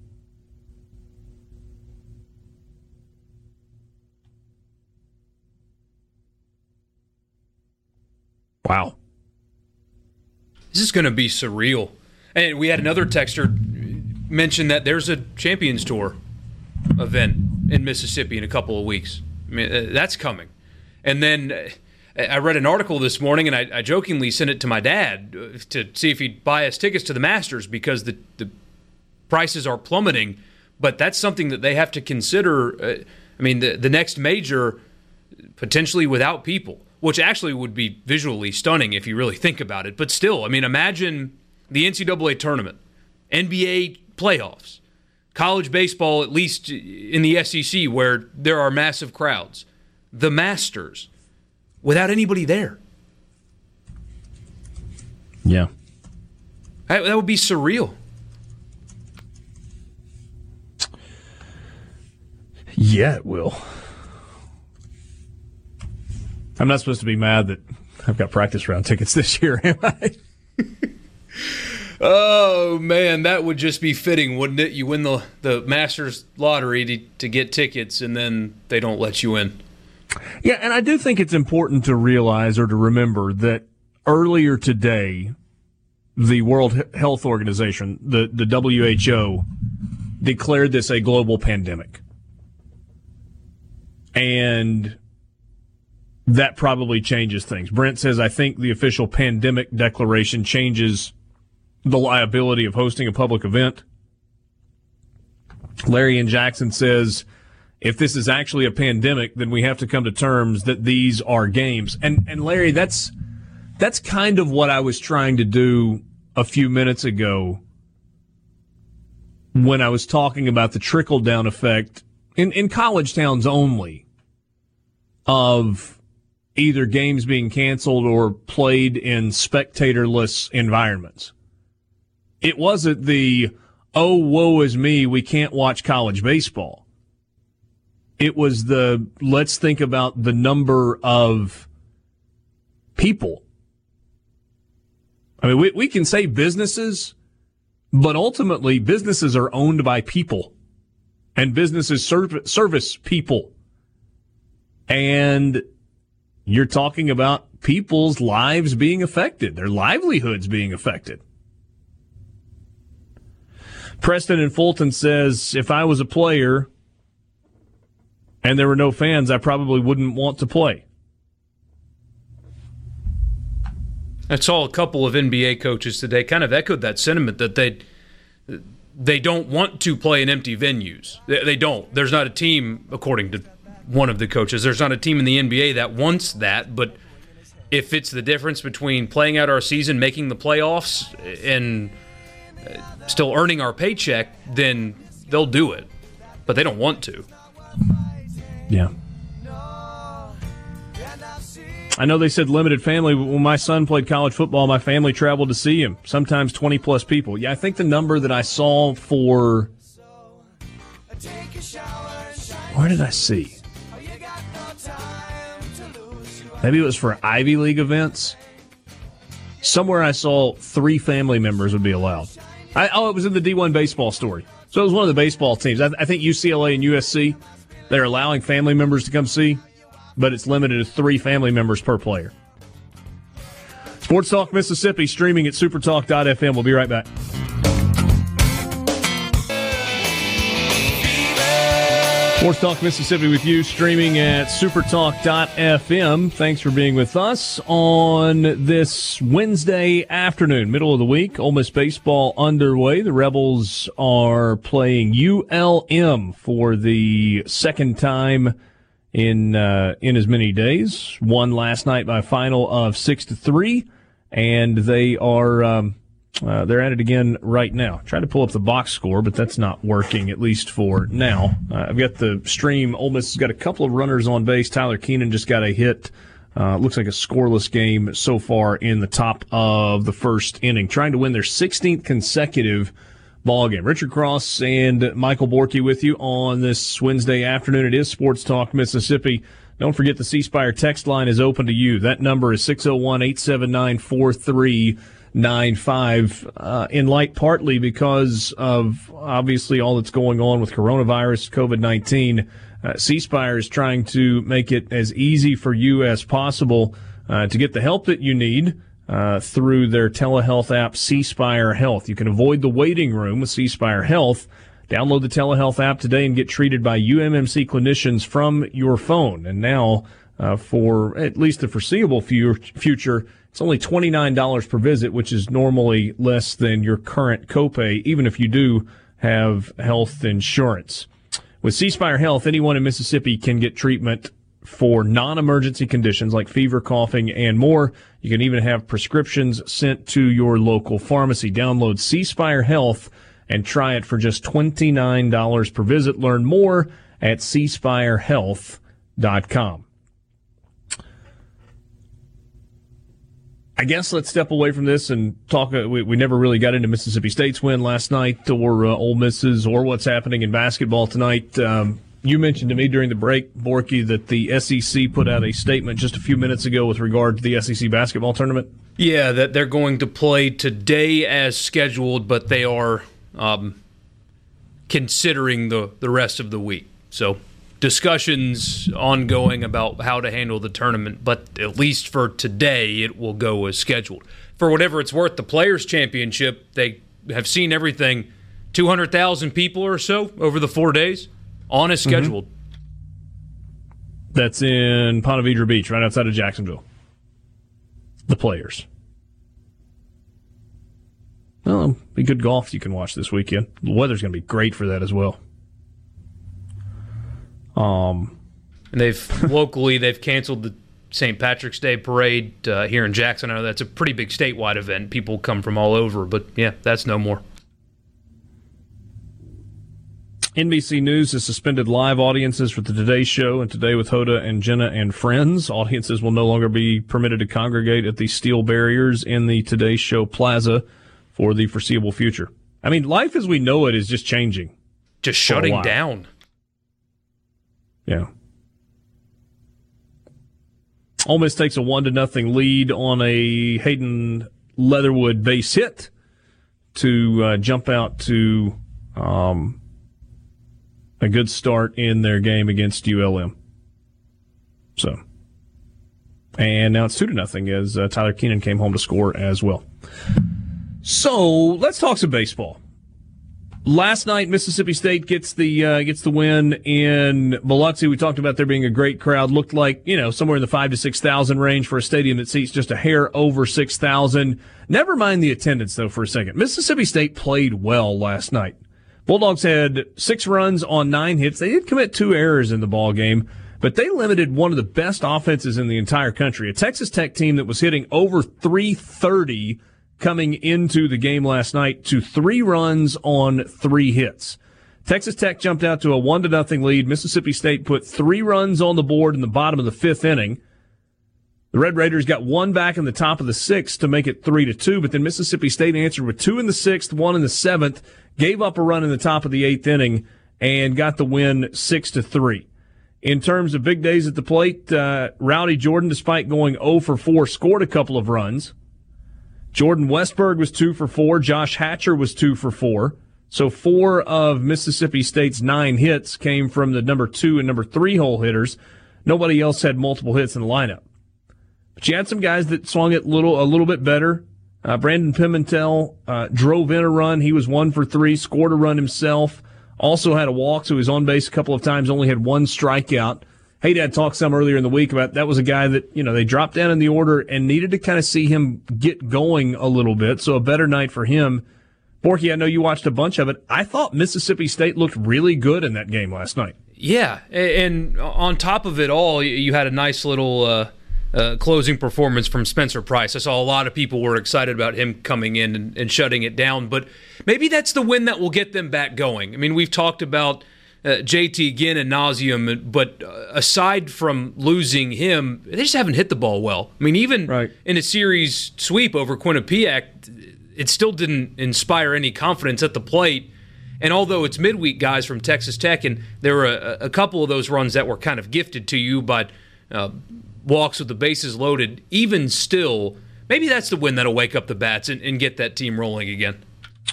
Wow. This is going to be surreal. And we had another texter mention that there's a Champions Tour event in Mississippi in a couple of weeks. I mean, uh, that's coming. And then uh, I read an article this morning, and I, I, jokingly sent it to my dad uh, to see if he'd buy us tickets to the Masters because the, the prices are plummeting. But that's something that they have to consider. I mean, the, the next major potentially without people, which actually would be visually stunning if you really think about it. But still, I mean, imagine the NCAA tournament, NBA playoffs, college baseball, at least in the SEC where there are massive crowds, the Masters, without anybody there. Yeah. That, that would be surreal. Yeah, it will. I'm not supposed to be mad that I've got practice round tickets this year, am I? Oh man, that would just be fitting, wouldn't it? You win the the Masters lottery to, to get tickets, and then they don't let you in. Yeah, and I do think it's important to realize or to remember that earlier today, the World Health Organization, the the WHO, declared this a global pandemic, and that probably changes things. Brent says, I think the official pandemic declaration changes the liability of hosting a public event. Larry and Jackson says, if this is actually a pandemic, then we have to come to terms that these are games. And and Larry, that's that's kind of what I was trying to do a few minutes ago when I was talking about the trickle down effect in, in college towns only of either games being canceled or played in spectatorless environments. It wasn't the, oh, woe is me, we can't watch college baseball. It was the, let's think about the number of people. I mean, we, we can say businesses, but ultimately businesses are owned by people and businesses serve, service people. And you're talking about people's lives being affected, their livelihoods being affected. Preston and Fulton says if I was a player and there were no fans, I probably wouldn't want to play. I saw a couple of NBA coaches today kind of echoed that sentiment that they they don't want to play in empty venues. They, they don't. There's not a team, according to one of the coaches, there's not a team in the NBA that wants that. But if it's the difference between playing out our season, making the playoffs, and still earning our paycheck, then they'll do it. But they don't want to. Yeah. I know they said limited family. But when my son played college football, my family traveled to see him, sometimes 20 plus people. Yeah, I think the number that I saw for. Where did I see? Maybe it was for Ivy League events. Somewhere I saw three family members would be allowed. I, oh, it was in the D1 baseball story. So it was one of the baseball teams. I, I think UCLA and USC, they're allowing family members to come see, but it's limited to three family members per player. Sports Talk Mississippi streaming at supertalk.fm. We'll be right back. Sports Talk Mississippi with you, streaming at supertalk.fm. Thanks for being with us on this Wednesday afternoon, middle of the week. Ole Miss baseball underway. The Rebels are playing ULM for the second time in uh, in as many days. Won last night by final of six to three, and they are. Um, uh, they're at it again right now. Try to pull up the box score, but that's not working, at least for now. Uh, I've got the stream. Ole Miss has got a couple of runners on base. Tyler Keenan just got a hit. Uh, looks like a scoreless game so far in the top of the first inning, trying to win their 16th consecutive ball game. Richard Cross and Michael Borky with you on this Wednesday afternoon. It is Sports Talk Mississippi. Don't forget the C Spire text line is open to you. That number is 601 879 nine five uh, in light partly because of obviously all that's going on with coronavirus, COVID nineteen. Uh, C Spire is trying to make it as easy for you as possible uh, to get the help that you need. Uh, through their telehealth app, C Spire Health. You can avoid the waiting room with C Spire Health. Download the telehealth app today and get treated by UMMC clinicians from your phone. And now, uh, for at least the foreseeable future, it's only $29 per visit, which is normally less than your current copay, even if you do have health insurance. With C Spire Health, anyone in Mississippi can get treatment for non-emergency conditions like fever, coughing, and more. You can even have prescriptions sent to your local pharmacy. Download C Spire Health and try it for just $29 per visit. Learn more at cspirehealth.com. I guess let's step away from this and talk. Uh, we, we never really got into Mississippi State's win last night, or uh, Ole Miss's, or what's happening in basketball tonight. Um, you mentioned to me during the break, Borky, that the SEC put out a statement just a few minutes ago with regard to the SEC basketball tournament. Yeah, that they're going to play today as scheduled, but they are um, considering the the rest of the week. So discussions ongoing about how to handle the tournament, but at least for today, it will go as scheduled. For whatever it's worth, the Players' Championship, they have seen everything 200,000 people or so over the four days on as mm-hmm. scheduled. Mm-hmm. That's in Ponte Vedra Beach, right outside of Jacksonville. The Players. Well, be good golf you can watch this weekend. The weather's going to be great for that as well. Um, and they've locally they've canceled the St. Patrick's Day parade uh, here in Jackson. I know that's a pretty big statewide event. People come from all over, but yeah, that's no more. NBC News has suspended live audiences for the Today Show and Today with Hoda and Jenna and Friends. Audiences will no longer be permitted to congregate at the steel barriers in the Today Show Plaza for the foreseeable future. I mean, life as we know it is just changing. Just shutting down. Yeah. Ole Miss takes a one to nothing lead on a Hayden Leatherwood base hit to uh, jump out to um, a good start in their game against ULM. So, and now it's two to nothing as uh, Tyler Keenan came home to score as well. So let's talk some baseball. Last night, Mississippi State gets the uh, gets the win in Biloxi. We talked about there being a great crowd. Looked like you know somewhere in the five to six thousand range for a stadium that seats just a hair over six thousand. Never mind the attendance though for a second. Mississippi State played well last night. Bulldogs had six runs on nine hits. They did commit two errors in the ball game, but they limited one of the best offenses in the entire country. A Texas Tech team that was hitting over three thirty coming into the game last night to three runs on three hits. Texas Tech jumped out to a one to nothing lead. Mississippi State put three runs on the board in the bottom of the fifth inning. The Red Raiders got one back in the top of the sixth to make it three to two, but then Mississippi State answered with two in the sixth, one in the seventh, gave up a run in the top of the eighth inning, and got the win six to three. In terms of big days at the plate, uh, Rowdy Jordan, despite going 0 for 4, scored a couple of runs. Jordan Westburg was two for four. Josh Hatcher was two for four. So four of Mississippi State's nine hits came from the number two and number three hole hitters. Nobody else had multiple hits in the lineup. But you had some guys that swung it little a little bit better. Uh, Brandon Pimentel uh, drove in a run. He was one for three, scored a run himself. Also had a walk, so he was on base a couple of times, only had one strikeout. Hey, Dad talked some earlier in the week about that was a guy that, you know, they dropped down in the order and needed to kind of see him get going a little bit. So a better night for him. Borky, I know you watched a bunch of it. I thought Mississippi State looked really good in that game last night. Yeah, and on top of it all, you had a nice little uh, uh, closing performance from Spencer Price. I saw a lot of people were excited about him coming in and, and, shutting it down, but maybe that's the win that will get them back going. I mean, we've talked about uh, JT again and nauseum, but uh, aside from losing him, they just haven't hit the ball well. I mean, even right. in a series sweep over Quinnipiac, it still didn't inspire any confidence at the plate and although it's midweek guys from Texas Tech, and there were a, a couple of those runs that were kind of gifted to you, but uh, walks with the bases loaded, even still, maybe that's the win that'll wake up the bats and, and get that team rolling again.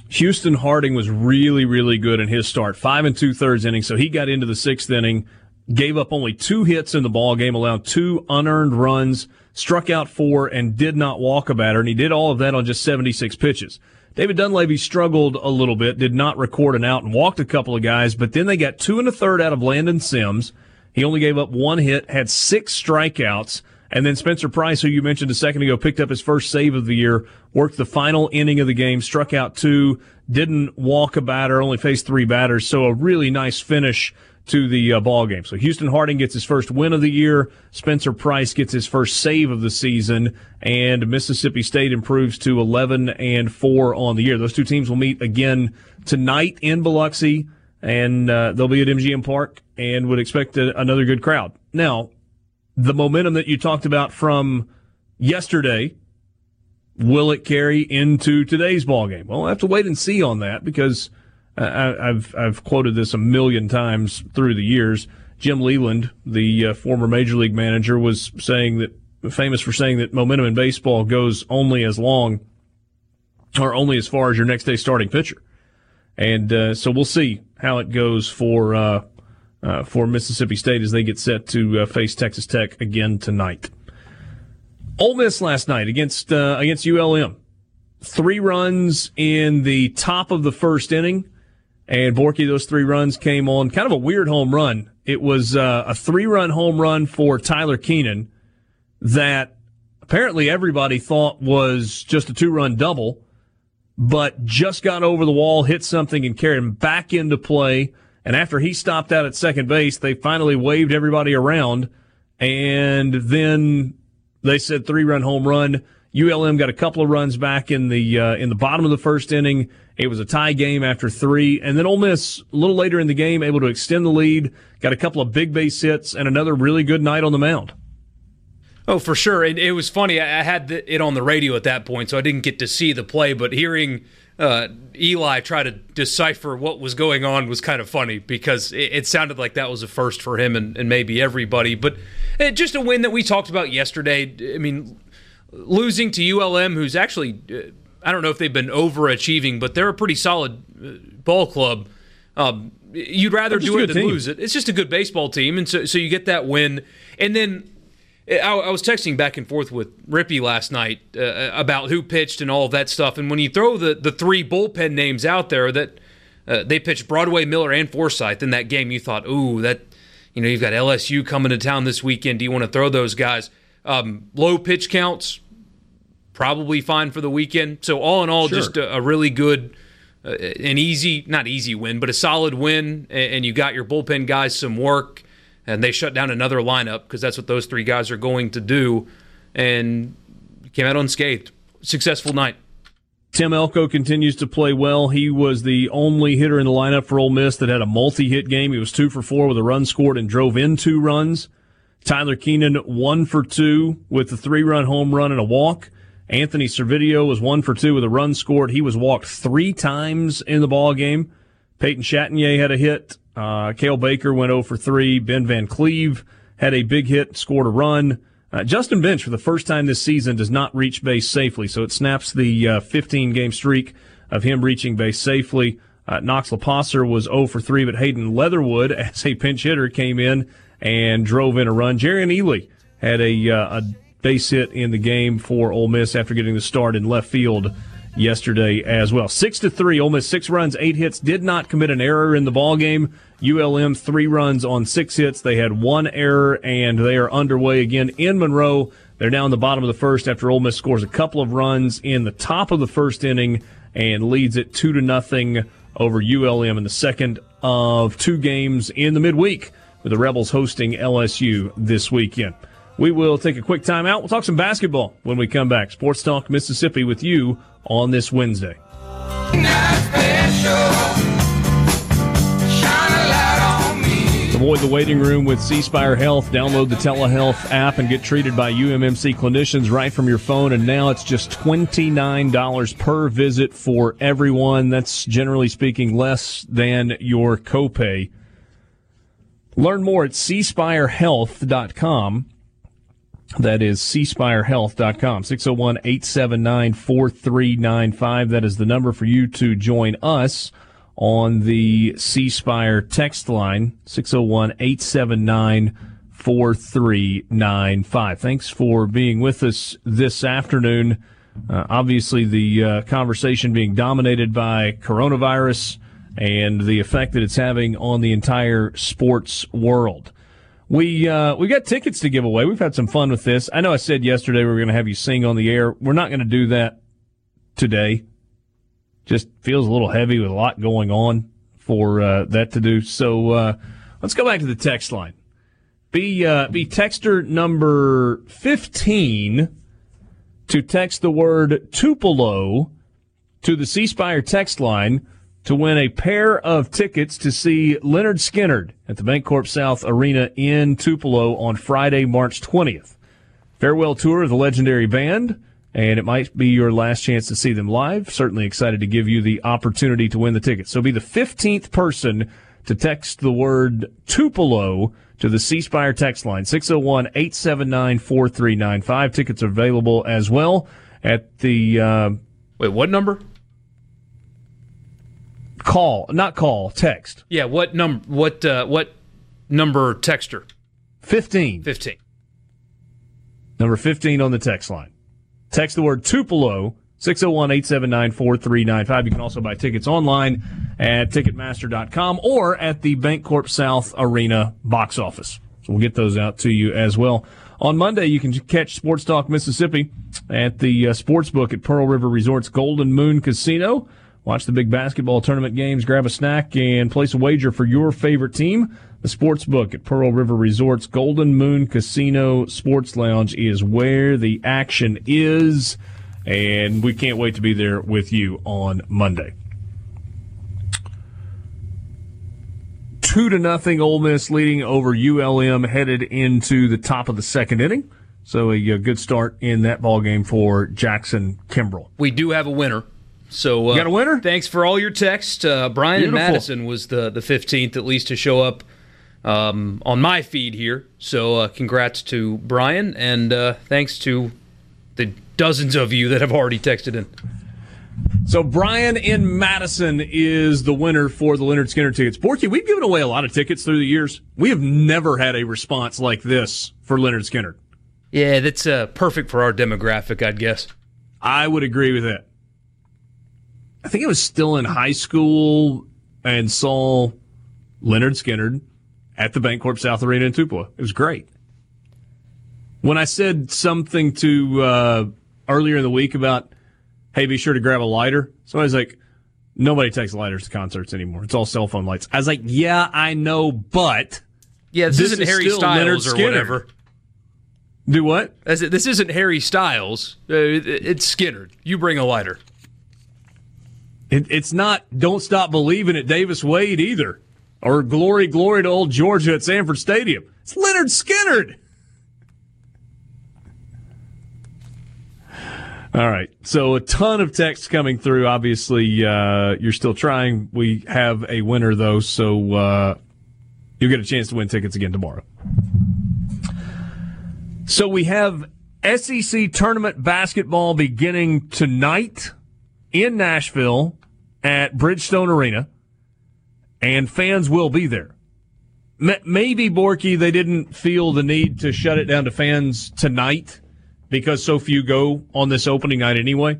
Houston Harding was really, really good in his start. Five and two thirds innings, so he got into the sixth inning, gave up only two hits in the ball game, allowed two unearned runs, struck out four, and did not walk a batter. And he did all of that on just 76 pitches. David Dunleavy struggled a little bit, did not record an out and walked a couple of guys, but then they got two and a third out of Landon Sims. He only gave up one hit, had six strikeouts, and then Spencer Price, who you mentioned a second ago, picked up his first save of the year, worked the final inning of the game, struck out two, didn't walk a batter, only faced three batters. So a really nice finish to the uh, ball game. So Houston Harding gets his first win of the year. Spencer Price gets his first save of the season, and Mississippi State improves to 11 and four on the year. Those two teams will meet again tonight in Biloxi, and uh, they'll be at MGM Park, and would expect a, another good crowd. Now, the momentum that you talked about from yesterday. Will it carry into today's ball game? Well, we'll have to wait and see on that because I, have I've quoted this a million times through the years. Jim Leyland, the uh, former major league manager, was saying that famous for saying that momentum in baseball goes only as long or only as far as your next day starting pitcher. And uh, so we'll see how it goes for uh, uh for Mississippi State as they get set to uh, face Texas Tech again tonight. Ole Miss last night against uh, against ULM, three runs in the top of the first inning and Borky, those three runs came on kind of a weird home run. It was uh, a three run home run for Tyler Keenan that apparently everybody thought was just a two run double, but just got over the wall, hit something, and carried him back into play. And after he stopped out at second base, they finally waved everybody around. And then they said three run home run. ULM got a couple of runs back in the uh, in the bottom of the first inning. It was a tie game after three, and then Ole Miss a little later in the game able to extend the lead. Got a couple of big base hits and another really good night on the mound. Oh, for sure. And it was funny. I had it on the radio at that point, so I didn't get to see the play. But hearing uh, Eli try to decipher what was going on was kind of funny because it, it sounded like that was a first for him and, and maybe everybody. But uh, just a win that we talked about yesterday. I mean, losing to ULM, who's actually, uh, I don't know if they've been overachieving, but they're a pretty solid uh, ball club. Um, you'd rather do it than team. lose it. It's just a good baseball team, and so so you get that win. And then I, I was texting back and forth with Rippy last night uh, about who pitched and all of that stuff. And when you throw the the three bullpen names out there that uh, they pitched Broadway, Miller, and Forsyth in that game, you thought, ooh, that you know you've got LSU coming to town this weekend. Do you want to throw those guys? Um, low pitch counts, probably fine for the weekend. So all in all, sure. just a, a, really good, uh, an easy, not easy win, but a solid win. And, and, you got your bullpen guys some work, and they shut down another lineup because that's what those three guys are going to do, and came out unscathed. Successful night. Tim Elko continues to play well. He was the only hitter in the lineup for Ole Miss that had a multi-hit game. He was two for four with a run scored and drove in two runs. Tyler Keenan, one for two with a three run home run and a walk. Anthony Servideo was one for two with a run scored. He was walked three times in the ball game. Peyton Chatagnier had a hit. Uh, Cael Baker went 0 for 3. Ben Van Cleve had a big hit, scored a run. Uh, Justin Bench, for the first time this season, does not reach base safely, so it snaps the uh, 15 game streak of him reaching base safely. Uh, Knox Loposer was 0 for 3, but Hayden Leatherwood, as a pinch hitter, came in and drove in a run. Jerrion Ealy had a, uh, a base hit in the game for Ole Miss after getting the start in left field yesterday as well. Six to three, Ole Miss six runs, eight hits, did not commit an error in the ball game. ULM three runs on six hits. They had one error, and they are underway again in Monroe. They're now in the bottom of the first after Ole Miss scores a couple of runs in the top of the first inning and leads it two to nothing over ULM in the second of two games in the midweek with the Rebels hosting LSU this weekend. We will take a quick time out. We'll talk some basketball when we come back. Sports Talk Mississippi with you on this Wednesday. Avoid the waiting room with C Spire Health. Download the telehealth app and get treated by UMMC clinicians right from your phone. And now it's just $29 per visit for everyone. That's generally speaking less than your copay. Learn more at cspirehealth.com. That is cspirehealth.com. 601 879 4395. That is the number for you to join us on the C Spire text line 601 879 4395. Thanks for being with us this afternoon. Uh, obviously, the uh, conversation being dominated by coronavirus and the effect that it's having on the entire sports world. We uh, we got tickets to give away. We've had some fun with this. I know I said yesterday we were going to have you sing on the air. We're not going to do that today just feels a little heavy with a lot going on for uh, that to do. So uh, let's go back to the text line. Be uh, be texter number fifteen to text the word Tupelo to the C Spire text line to win a pair of tickets to see Lynyrd Skynyrd at the Bancorp South Arena in Tupelo on Friday, March twentieth. Farewell tour of the legendary band and it might be your last chance to see them live. Certainly excited to give you the opportunity to win the tickets. So be the 15th person to text the word Tupelo to the C Spire text line, 601-879-4395. Tickets are available as well at the, uh, Wait, what number? Call, not call, text. Yeah, what number, what, uh, what number texter? 15. 15. Number 15 on the text line. Text the word Tupelo, 601-879-4395. You can also buy tickets online at Ticketmaster.com or at the Bancorp South Arena box office. So we'll get those out to you as well. On Monday, you can catch Sports Talk Mississippi at the uh, sports book at Pearl River Resort's Golden Moon Casino. Watch the big basketball tournament games, grab a snack, and place a wager for your favorite team. The sports book at Pearl River Resort's Golden Moon Casino Sports Lounge is where the action is, and we can't wait to be there with you on Monday. Two to nothing, Ole Miss leading over ULM headed into the top of the second inning. So a, good start in that ball game for Jackson Kimbrell. We do have a winner. So uh, got a winner. Thanks for all your texts. Uh, Brian Beautiful. and Madison was the the fifteenth at least to show up um, on my feed here. So uh, congrats to Brian, and uh, thanks to the dozens of you that have already texted in. So Brian in Madison is the winner for the Lynyrd Skynyrd tickets. Borky, we've given away a lot of tickets through the years. We have never had a response like this for Lynyrd Skynyrd. Yeah, that's uh, perfect for our demographic, I'd guess. I would agree with that. I think I was still in high school and saw Lynyrd Skynyrd at the Bancorp South Arena in Tupelo. It was great. When I said something to uh, earlier in the week about, hey, be sure to grab a lighter, somebody's like, nobody takes lighters to concerts anymore. It's all cell phone lights. I was like, yeah, I know, but yeah, this, this isn't is Harry Styles or whatever. Do what? As it, this isn't Harry Styles. Uh, it's Skynyrd. You bring a lighter. It, it's not. Don't stop believing at Davis Wade either or glory, glory to old Georgia at Sanford Stadium. It's Lynyrd Skynyrd. All right. So a ton of texts coming through. Obviously, uh, you're still trying. We have a winner though, so uh, you'll get a chance to win tickets again tomorrow. So we have SEC tournament basketball beginning tonight in Nashville at Bridgestone Arena and fans will be there. Maybe Borky they didn't feel the need to shut it down to fans tonight because so few go on this opening night anyway.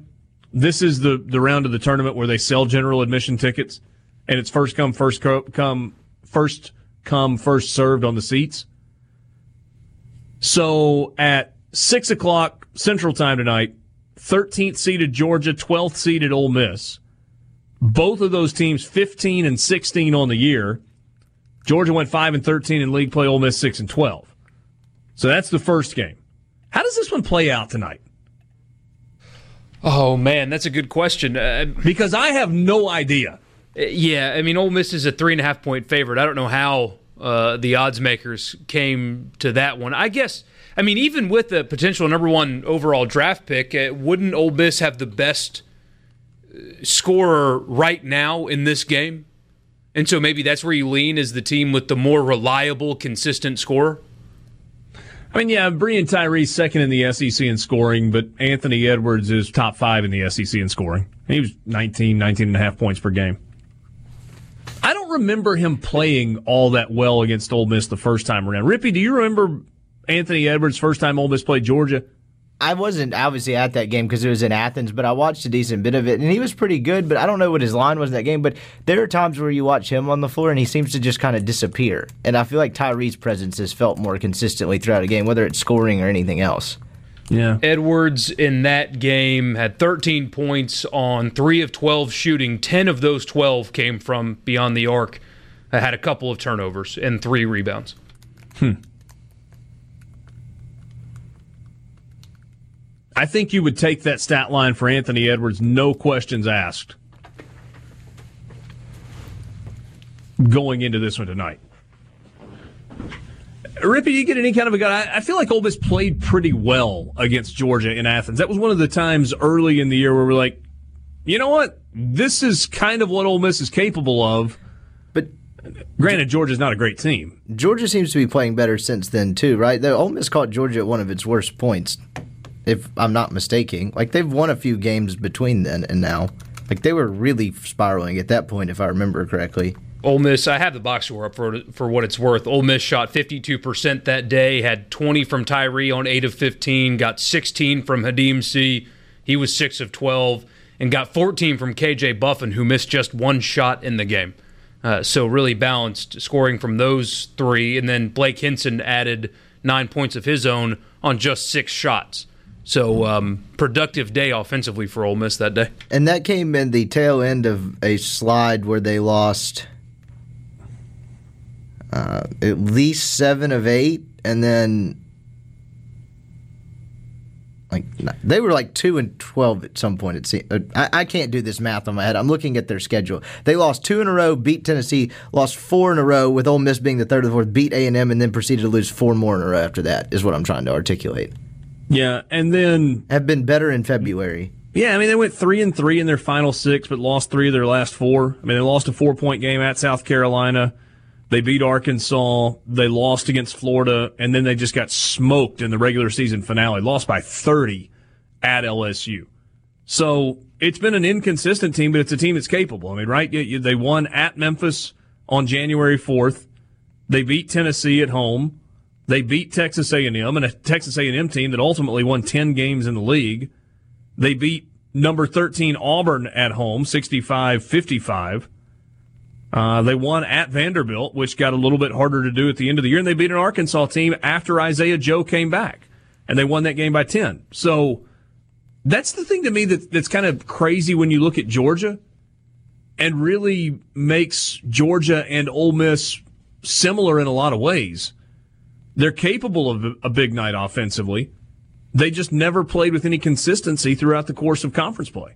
this is the the round of the tournament where they sell general admission tickets, and it's first come first co- come first come first served on the seats. So at six o'clock Central Time tonight, 13th seeded Georgia, 12th seeded Ole Miss. Both of those teams 15 and 16 on the year. Georgia went 5 and 13 in league play, Ole Miss 6 and 12. So that's the first game. How does this one play out tonight? Oh man, that's a good question. Uh, because I have no idea. Yeah, I mean, Ole Miss is a three and a half point favorite. I don't know how uh, the odds makers came to that one. I guess. I mean, even with the potential number one overall draft pick, uh, wouldn't Ole Miss have the best uh, scorer right now in this game? And so maybe that's where you lean as the team with the more reliable, consistent scorer. I mean, yeah, Breein Tyree second in the SEC in scoring, but Anthony Edwards is top five in the SEC in scoring. He was 19, 19 and a half points per game. I don't remember him playing all that well against Ole Miss the first time around. Rippy, do you remember Anthony Edwards first time Ole Miss played Georgia? I wasn't obviously at that game because it was in Athens, but I watched a decent bit of it, and he was pretty good. But I don't know what his line was in that game. But there are times where you watch him on the floor, and he seems to just kind of disappear. And I feel like Tyree's presence has felt more consistently throughout a game, whether it's scoring or anything else. Yeah. Edwards in that game had 13 points on 3 of 12 shooting. 10 of those 12 came from beyond the arc. I had a couple of turnovers and 3 rebounds. Hmm. I think you would take that stat line for Anthony Edwards, no questions asked, going into this one tonight. Rippy, you get any kind of a guy? I feel like Ole Miss played pretty well against Georgia in Athens. That was one of the times early in the year where we're like, you know what? This is kind of what Ole Miss is capable of. But granted, Georgia's not a great team. Georgia seems to be playing better since then too, right? Though Ole Miss caught Georgia at one of its worst points if I'm not mistaken. Like they've won a few games between then and now. Like they were really spiraling at that point, if I remember correctly. Ole Miss, I have the box score up for for what it's worth. Ole Miss shot 52% that day, had 20 from Tyree on 8 of 15, got 16 from Khadim Sy. He was 6 of 12, and got 14 from KJ Buffin, who missed just one shot in the game. Uh, so really balanced scoring from those three. And then Blake Hinson added nine points of his own on just six shots. So um, productive day offensively for Ole Miss that day. And that came in the tail end of a slide where they lost uh, at least seven of eight, and then like they were like two and twelve at some point. It uh, I, I, can't do this math on my head. I'm looking at their schedule. They lost two in a row, beat Tennessee, lost four in a row, with Ole Miss being the third or the fourth, beat A and M, and then proceeded to lose four more in a row after that. Is what I'm trying to articulate. Yeah, and then have been better in February. Yeah, I mean they went three and three in their final six, but lost three of their last four. I mean they lost a four point game at South Carolina. They beat Arkansas. They lost against Florida, and then they just got smoked in the regular season finale. Lost by thirty at LSU. So it's been an inconsistent team, but it's a team that's capable. I mean, right? They won at Memphis on January fourth. They beat Tennessee at home. They beat Texas A&M and a Texas A&M team that ultimately won 10 games in the league. They beat number 13 Auburn at home, 65-55. Uh, they won at Vanderbilt, which got a little bit harder to do at the end of the year, and they beat an Arkansas team after Isaiah Joe came back, and they won that game by 10. So that's the thing to me that, that's kind of crazy when you look at Georgia and really makes Georgia and Ole Miss similar in a lot of ways they're capable of a big night offensively. They just never played with any consistency throughout the course of conference play.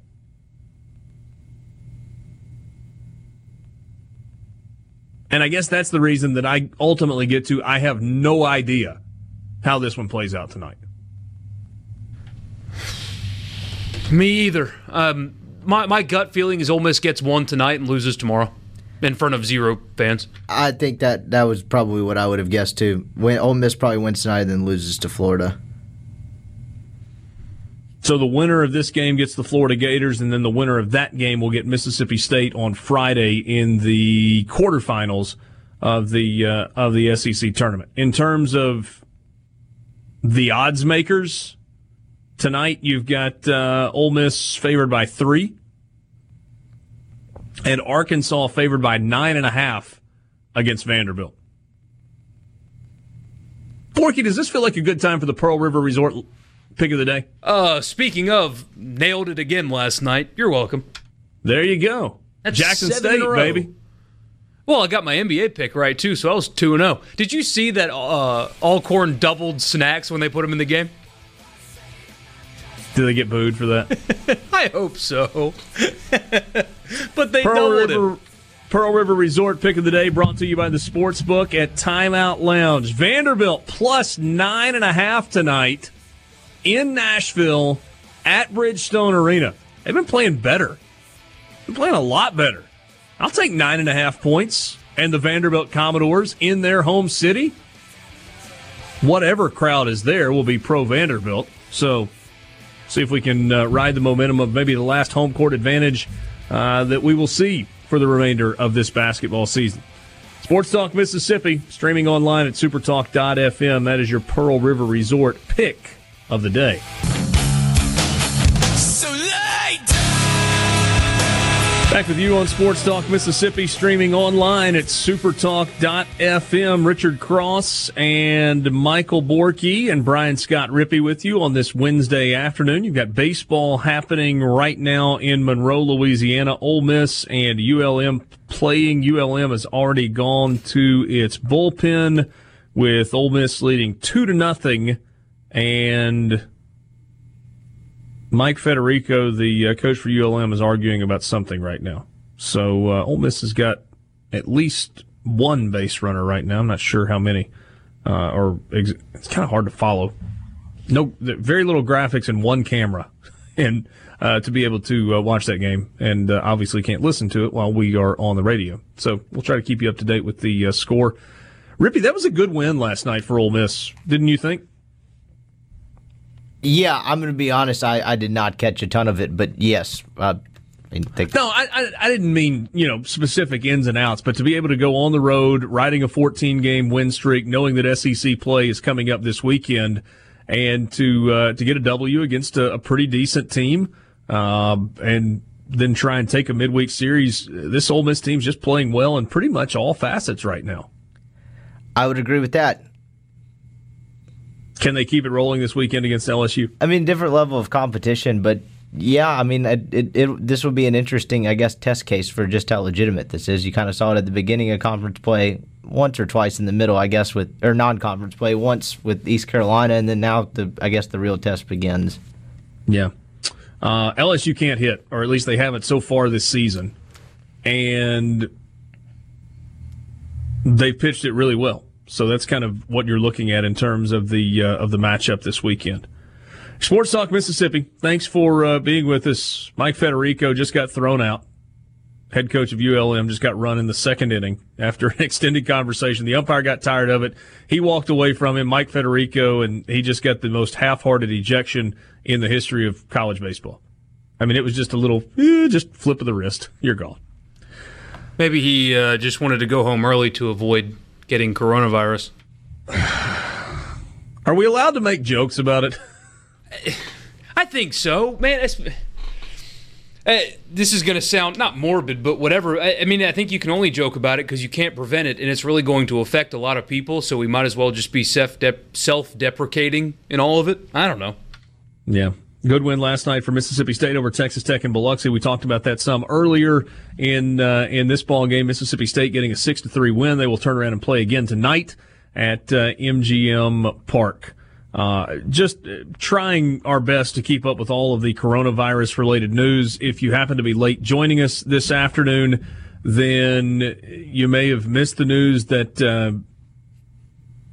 And I guess that's the reason that I ultimately get to I have no idea how this one plays out tonight. Me either. Um, my, my gut feeling is Ole Miss gets one tonight and loses tomorrow in front of zero fans. I think that that was probably what I would have guessed too. When Ole Miss probably wins tonight and then loses to Florida. So the winner of this game gets the Florida Gators, and then the winner of that game will get Mississippi State on Friday in the quarterfinals of the uh, of the SEC tournament. In terms of the odds makers Tonight, you've got uh, Ole Miss favored by three, and Arkansas favored by nine and a half against Vanderbilt. Borky, does this feel like a good time for the Pearl River Resort pick of the day? Uh, speaking of, nailed it again last night. You're welcome. There you go. That's Jackson State, baby. Well, I got my NBA pick right too, so I was two and zero. Did you see that uh, Alcorn doubled snacks when they put him in the game? Do they get booed for that? I hope so. but they Pearl doubled River. Pearl River Resort pick of the day brought to you by the Sports Book at Timeout Lounge. Vanderbilt plus nine and a half tonight in Nashville at Bridgestone Arena. They've been playing better. Been playing a lot better. I'll take nine and a half points and the Vanderbilt Commodores in their home city. Whatever crowd is there will be pro Vanderbilt. So see if we can uh, ride the momentum of maybe the last home court advantage uh, that we will see for the remainder of this basketball season. Sports Talk Mississippi, streaming online at supertalk.fm. That is your Pearl River Resort pick of the day. Back with you on Sports Talk Mississippi, streaming online at supertalk.fm. Richard Cross and Michael Borkey and Brian Scott Rippee with you on this Wednesday afternoon. You've got baseball happening right now in Monroe, Louisiana. Ole Miss and ULM playing. ULM has already gone to its bullpen with Ole Miss leading two to nothing and Mike Federico, the uh, coach for ULM, is arguing about something right now. So uh, Ole Miss has got at least one base runner right now. I'm not sure how many, uh, or ex- it's kind of hard to follow. No, very little graphics and one camera, and uh, to be able to uh, watch that game, and uh, obviously can't listen to it while we are on the radio. So we'll try to keep you up to date with the uh, score. Rippee, that was a good win last night for Ole Miss, didn't you think? Yeah, I'm going to be honest. I, I did not catch a ton of it, but yes, uh, I think No, I, I I didn't mean you know specific ins and outs, but to be able to go on the road, riding a 14 game win streak, knowing that SEC play is coming up this weekend, and to uh, to get a W against a, a pretty decent team, um, and then try and take a midweek series. This Ole Miss team's just playing well in pretty much all facets right now. I would agree with that. Can they keep it rolling this weekend against LSU? I mean, different level of competition, but yeah, I mean, it, it, it, this would be an interesting, I guess, test case for just how legitimate this is. You kind of saw it at the beginning of conference play, once or twice in the middle, I guess, with or non-conference play, once with East Carolina, and then now the I guess the real test begins. Yeah. Uh, LSU can't hit, or at least they haven't so far this season. And they pitched it really well. So that's kind of what you're looking at in terms of the uh, of the matchup this weekend. Sports Talk Mississippi. Thanks for uh, being with us. Mike Federico just got thrown out. Head coach of ULM just got run in the second inning after an extended conversation. The umpire got tired of it. He walked away from him, Mike Federico, and he just got the most half-hearted ejection in the history of college baseball. I mean, it was just a little, eh, just flip of the wrist. You're gone. Maybe he uh, just wanted to go home early to avoid getting coronavirus. Are we allowed to make jokes about it? I think so, man. Uh, this is going to sound not morbid, but whatever. I, I mean, I think you can only joke about it because you can't prevent it, and it's really going to affect a lot of people. So we might as well just be self deprecating in all of it. I don't know. Yeah. Good win last night for Mississippi State over Texas Tech and Biloxi. We talked about that some earlier in uh, in this ball game. Mississippi State getting a six to three win. They will turn around and play again tonight at uh, MGM Park. Uh, just uh, trying our best to keep up with all of the coronavirus related news. If you happen to be late joining us this afternoon, then you may have missed the news that uh,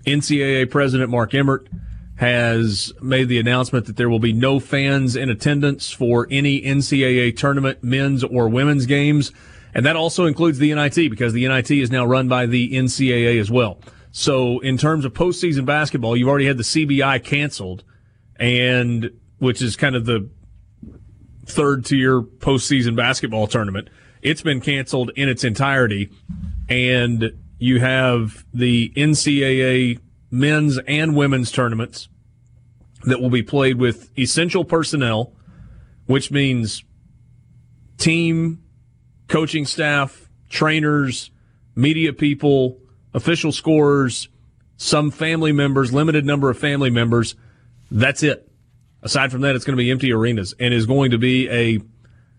NCAA President Mark Emmert has made the announcement that there will be no fans in attendance for any NCAA tournament, men's or women's games. And that also includes the NIT because the NIT is now run by the NCAA as well. So in terms of postseason basketball, you've already had the CBI canceled and which is kind of the third tier postseason basketball tournament. It's been canceled in its entirety. And you have the NCAA men's and women's tournaments that will be played with essential personnel, which means team, coaching staff, trainers, media people, official scorers, some family members, limited number of family members. That's it. Aside from that, it's going to be empty arenas and is going to be a.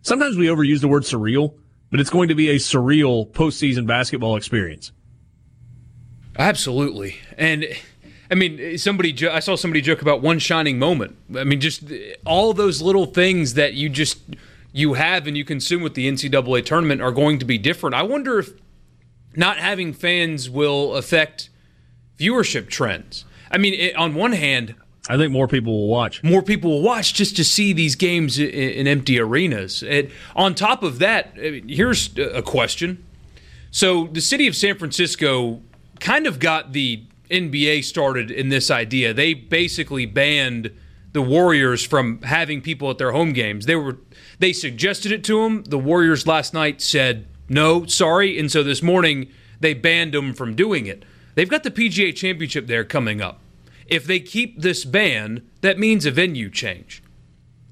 Sometimes we overuse the word surreal, but it's going to be a surreal postseason basketball experience. Absolutely, and I mean, somebody I saw somebody joke about one shining moment. I mean, just all those little things that you just you have and you consume with the NCAA tournament are going to be different. I wonder if not having fans will affect viewership trends. I mean, it, on one hand, I think more people will watch. More people will watch just to see these games in, in empty arenas. And on top of that, here's a question. So the city of San Francisco kind of got the NBA started in this idea. They basically banned the Warriors from having people at their home games. They were they suggested it to them. The Warriors last night said no, sorry, and so this morning they banned them from doing it. They've got the PGA Championship there coming up. If they keep this ban, that means a venue change.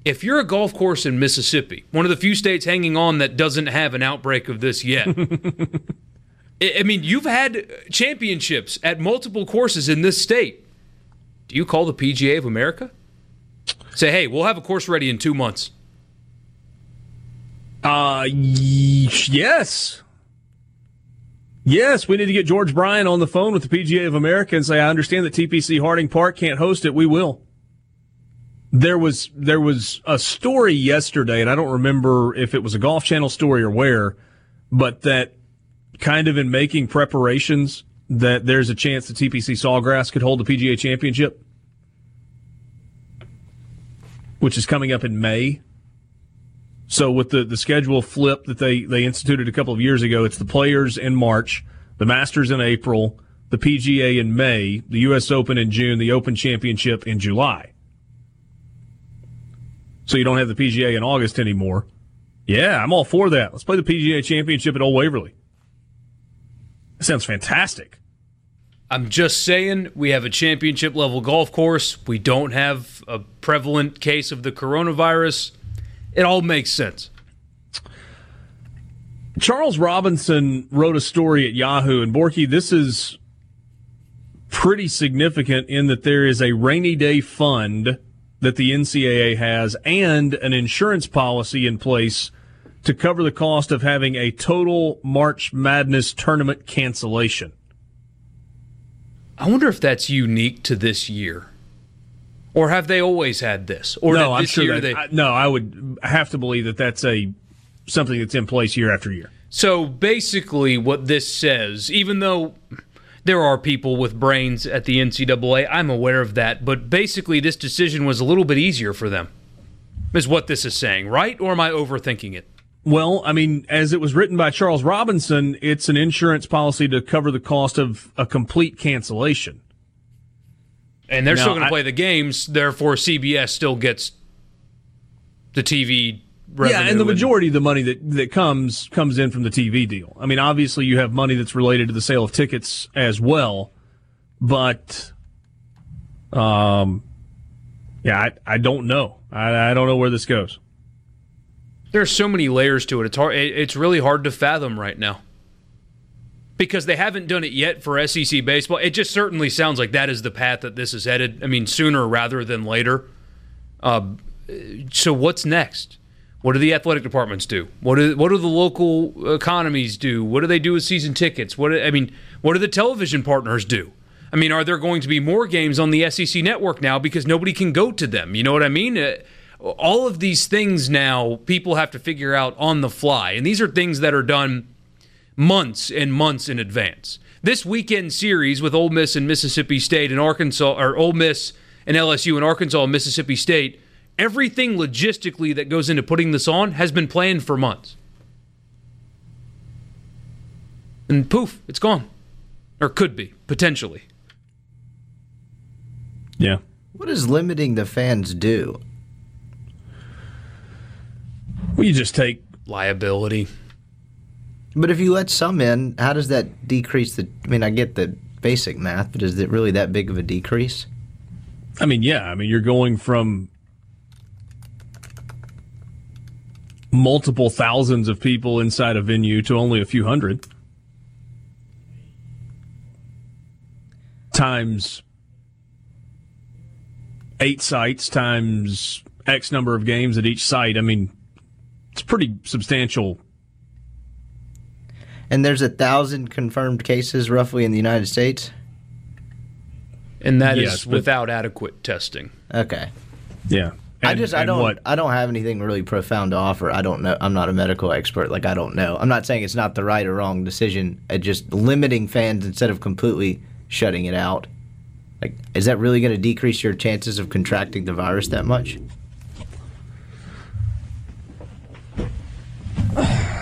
If you're a golf course in Mississippi, one of the few states hanging on that doesn't have an outbreak of this yet, I mean, you've had championships at multiple courses in this state. Do you call the PGA of America? Say, hey, we'll have a course ready in two months. Uh, yes. Yes, we need to get George Bryan on the phone with the PGA of America and say, I understand that TPC Harding Park can't host it. We will. There was there was a story yesterday, and I don't remember if it was a Golf Channel story or where, but that kind of in making preparations that there's a chance the TPC Sawgrass could hold the PGA Championship, which is coming up in May. So with the, the schedule flip that they, they instituted a couple of years ago, it's the players in March, the Masters in April, the PGA in May, the U.S. Open in June, the Open Championship in July. So you don't have the PGA in August anymore. Yeah, I'm all for that. Let's play the PGA Championship at Old Waverly. That sounds fantastic. I'm just saying we have a championship level golf course. We don't have a prevalent case of the coronavirus. It all makes sense. Charles Robinson wrote a story at Yahoo, and Borky, this is pretty significant in that there is a rainy day fund that the NCAA has and an insurance policy in place to cover the cost of having a total March Madness tournament cancellation. I wonder if that's unique to this year. Or have they always had this? Or no, I'm sure that, they, I, no, I would have to believe that that's a something that's in place year after year. So basically, what this says, even though there are people with brains at the NCAA, I'm aware of that, but basically, this decision was a little bit easier for them, is what this is saying, right? Or am I overthinking it? Well, I mean, as it was written by Charles Robinson, it's an insurance policy to cover the cost of a complete cancellation. And they're now, still going to play the games, therefore CBS still gets the TV revenue. Yeah, and the majority and, of the money that, that comes comes in from the TV deal. I mean, obviously you have money that's related to the sale of tickets as well, but um yeah, I, I don't know. I, I don't know where this goes. There's so many layers to it. It's hard. It's really hard to fathom right now because they haven't done it yet for SEC baseball. It just certainly sounds like that is the path that this is headed. I mean, sooner rather than later. Uh, so what's next? What do the athletic departments do? What do what do the local economies do? What do they do with season tickets? What do, I mean, what do the television partners do? I mean, are there going to be more games on the SEC network now because nobody can go to them? You know what I mean? Uh, all of these things now people have to figure out on the fly. And these are things that are done months and months in advance. This weekend series with Ole Miss and Mississippi State and Arkansas, or Ole Miss and LSU and Arkansas and Mississippi State, everything logistically that goes into putting this on has been planned for months. And poof, it's gone. Or could be, potentially. Yeah. What does limiting the fans do? Well, you just take liability. But if you let some in, how does that decrease the? I mean, I get the basic math, but is it really that big of a decrease? I mean, yeah. I mean, you're going from multiple thousands of people inside a venue to only a few hundred. Times eight sites times X number of games at each site. I mean, it's pretty substantial. And there's a thousand confirmed cases roughly in the United States. And that is Yes, but- without adequate testing. Okay. Yeah. I just I don't what- I don't have anything really profound to offer. I don't know. I'm not a medical expert. Like I don't know. I'm not saying it's not the right or wrong decision. It just limiting fans instead of completely shutting it out. Like is that really going to decrease your chances of contracting the virus that much?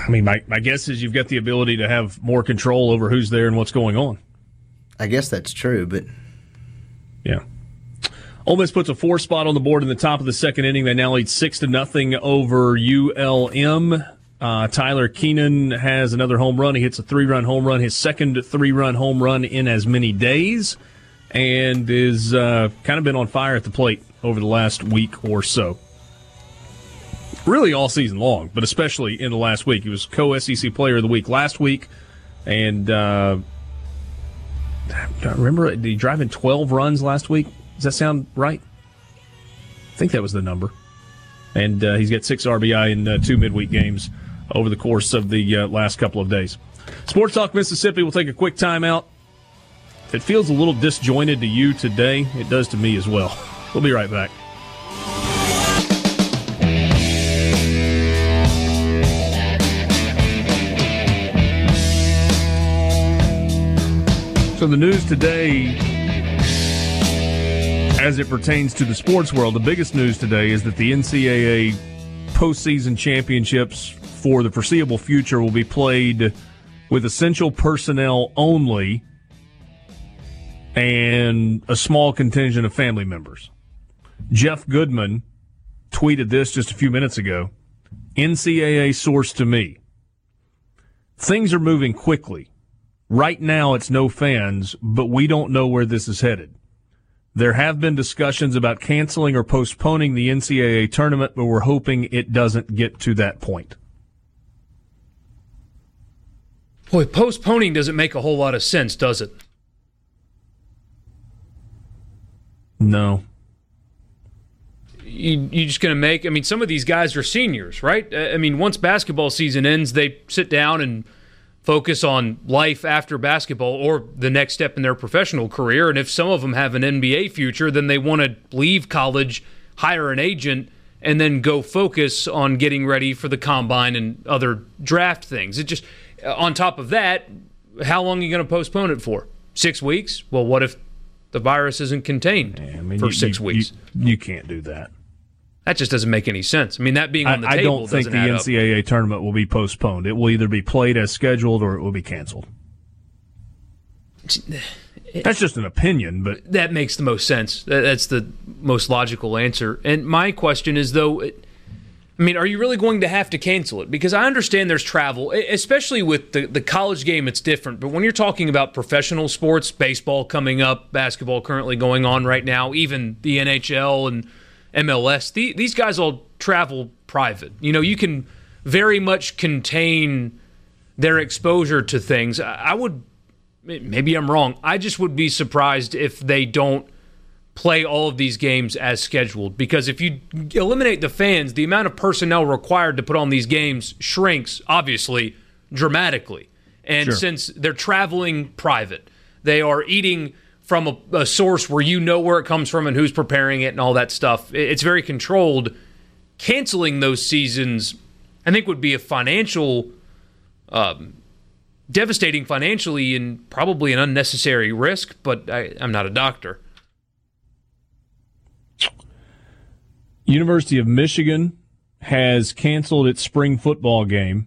I mean, my, my guess is you've got the ability to have more control over who's there and what's going on. I guess that's true, but Yeah. Ole Miss puts a four spot on the board in the top of the second inning. They now lead six to nothing over ULM. Uh, Tyler Keenan has another home run. He hits a three run home run, his second three run home run in as many days, and is uh, kind of been on fire at the plate over the last week or so. Really all season long, but especially in the last week. He was co SEC player of the week last week, and uh, I remember did he drive in 12 runs last week? Does that sound right? I think that was the number. And uh, he's got six RBI in uh, two midweek games over the course of the uh, last couple of days. Sports Talk Mississippi will take a quick timeout. If it feels a little disjointed to you today, it does to me as well. We'll be right back. So the news today, as it pertains to the sports world, the biggest news today is that the NCAA postseason championships for the foreseeable future will be played with essential personnel only and a small contingent of family members. Jeff Goodman tweeted this just a few minutes ago. NCAA source to me. Things are moving quickly. Right now, it's no fans, but we don't know where this is headed. There have been discussions about canceling or postponing the NCAA tournament, but we're hoping it doesn't get to that point. Boy, postponing doesn't make a whole lot of sense, does it? No. You you just going to make? I mean, some of these guys are seniors, right? I mean, once basketball season ends, they sit down and focus on life after basketball or the next step in their professional career. And if some of them have an NBA future, then they want to leave college, hire an agent, and then go focus on getting ready for the combine and other draft things. It just uh, on top of that, how long are you going to postpone it for? Six weeks? Well, what if the virus isn't contained I mean, for you- six you- weeks? You, you can't do that. That just doesn't make any sense. I mean, that being on the I, I don't think the add up. NCAA tournament will be postponed. It will either be played as scheduled or it will be canceled. That's just an opinion, but that makes the most sense. That's the most logical answer. And my question is, though, it- I mean, are you really going to have to cancel it? Because I understand there's travel, especially with the, the college game, it's different. But when you're talking about professional sports, baseball coming up, basketball currently going on right now, even the NHL and MLS, the, these guys all travel private. You know, you can very much contain their exposure to things. I I would maybe I'm wrong. I just would be surprised if they don't play all of these games as scheduled because if you eliminate the fans, the amount of personnel required to put on these games shrinks obviously dramatically. And Sure. since they're traveling private, they are eating from a, a source where you know where it comes from and who's preparing it and all that stuff. It- It's very controlled. Canceling those seasons, I think, would be a financial um, devastating financially and probably an unnecessary risk, but I, I'm not a doctor. University of Michigan has canceled its spring football game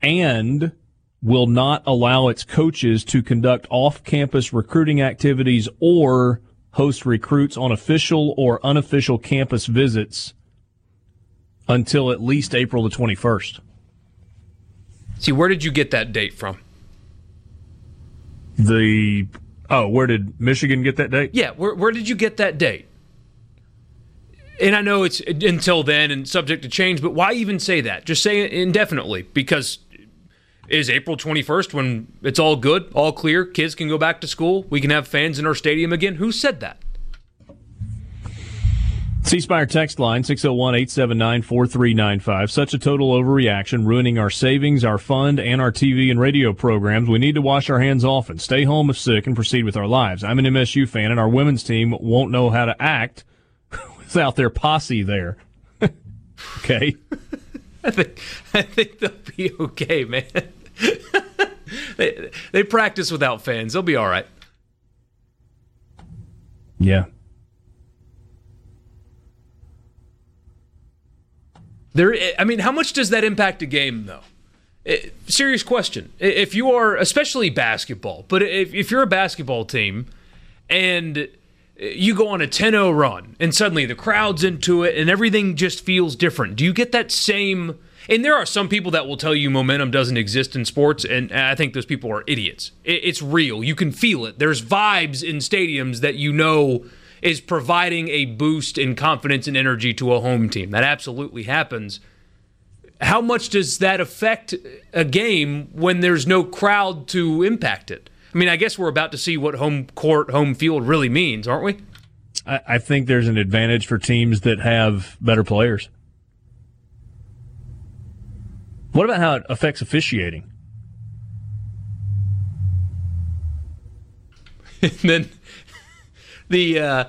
and will not allow its coaches to conduct off-campus recruiting activities or host recruits on official or unofficial campus visits until at least April the 21st. See, where did you get that date from? The oh, where did Michigan get that date? Yeah, where, where did you get that date? and I know it's until then and subject to change, but why even say that? Just say it indefinitely because is April 21st when it's all good, all clear, kids can go back to school, we can have fans in our stadium again. Who said that? C Spire text line 601 879 4395. Such a total overreaction, ruining our savings, our fund, and our TV and radio programs. We need to wash our hands often, stay home if sick, and proceed with our lives. I'm an MSU fan, and our women's team won't know how to act without their posse there. okay. I think, I think they'll be okay, man. They, they practice without fans. They'll be all right. Yeah. There, I mean, how much does that impact a game, though? It, serious question. If you are, especially basketball, but if, if you're a basketball team and you go on a 10 0 run and suddenly the crowd's into it and everything just feels different, do you get that same. And there are some people that will tell you momentum doesn't exist in sports, and I think those people are idiots. It's real. You can feel it. There's vibes in stadiums that you know is providing a boost in confidence and energy to a home team. That absolutely happens. How much does that affect a game when there's no crowd to impact it? I mean, I guess we're about to see what home court, home field really means, aren't we? I, think there's an advantage for teams that have better players. What about how it affects officiating? and then the uh,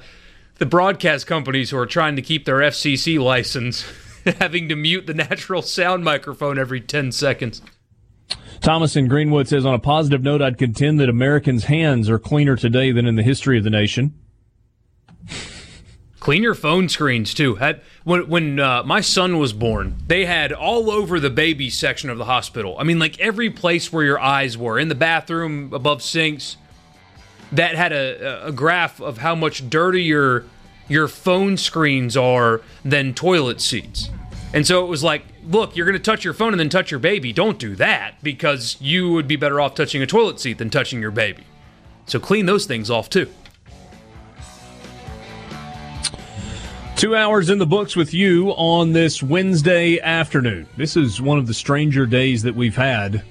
the broadcast companies who are trying to keep their FCC license having to mute the natural sound microphone every 10 seconds. Thomas in Greenwood says, on a positive note, I'd contend that Americans' hands are cleaner today than in the history of the nation. Clean your phone screens too. When when uh, my son was born, they had all over the baby section of the hospital. I mean, like every place where your eyes were in the bathroom, above sinks, that had a, a graph of how much dirtier your phone screens are than toilet seats. And so it was like, look, you're going to touch your phone and then touch your baby. Don't do that because you would be better off touching a toilet seat than touching your baby. So clean those things off too. Two hours in the books with you on this Wednesday afternoon. This is one of the stranger days that we've had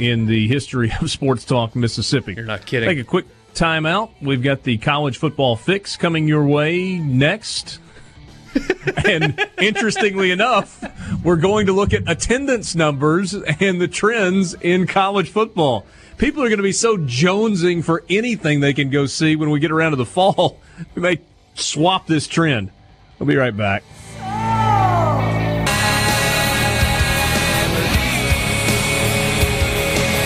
in the history of Sports Talk Mississippi. You're not kidding. Take a quick timeout. We've got the college football fix coming your way next. and interestingly enough, we're going to look at attendance numbers and the trends in college football. People are going to be so jonesing for anything they can go see when we get around to the fall. We may swap this trend. We'll be right back.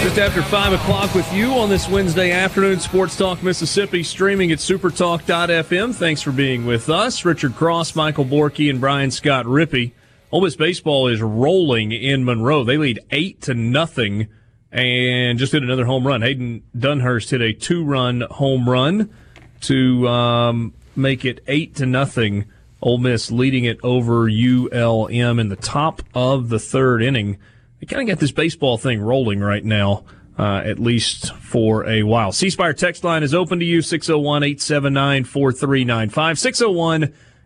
Just after 5 o'clock with you on this Wednesday afternoon, Sports Talk Mississippi, streaming at supertalk.fm. Thanks for being with us. Richard Cross, Michael Borky, and Brian Scott Rippee. Ole Miss baseball is rolling in Monroe. They lead 8 to nothing and just hit another home run. Hayden Dunhurst hit a two run home run to um, make it 8 to nothing. Ole Miss leading it over ULM in the top of the third inning they kind of got this baseball thing rolling right now, uh, at least for a while. C Spire text line is open to you 601 879 4395. 601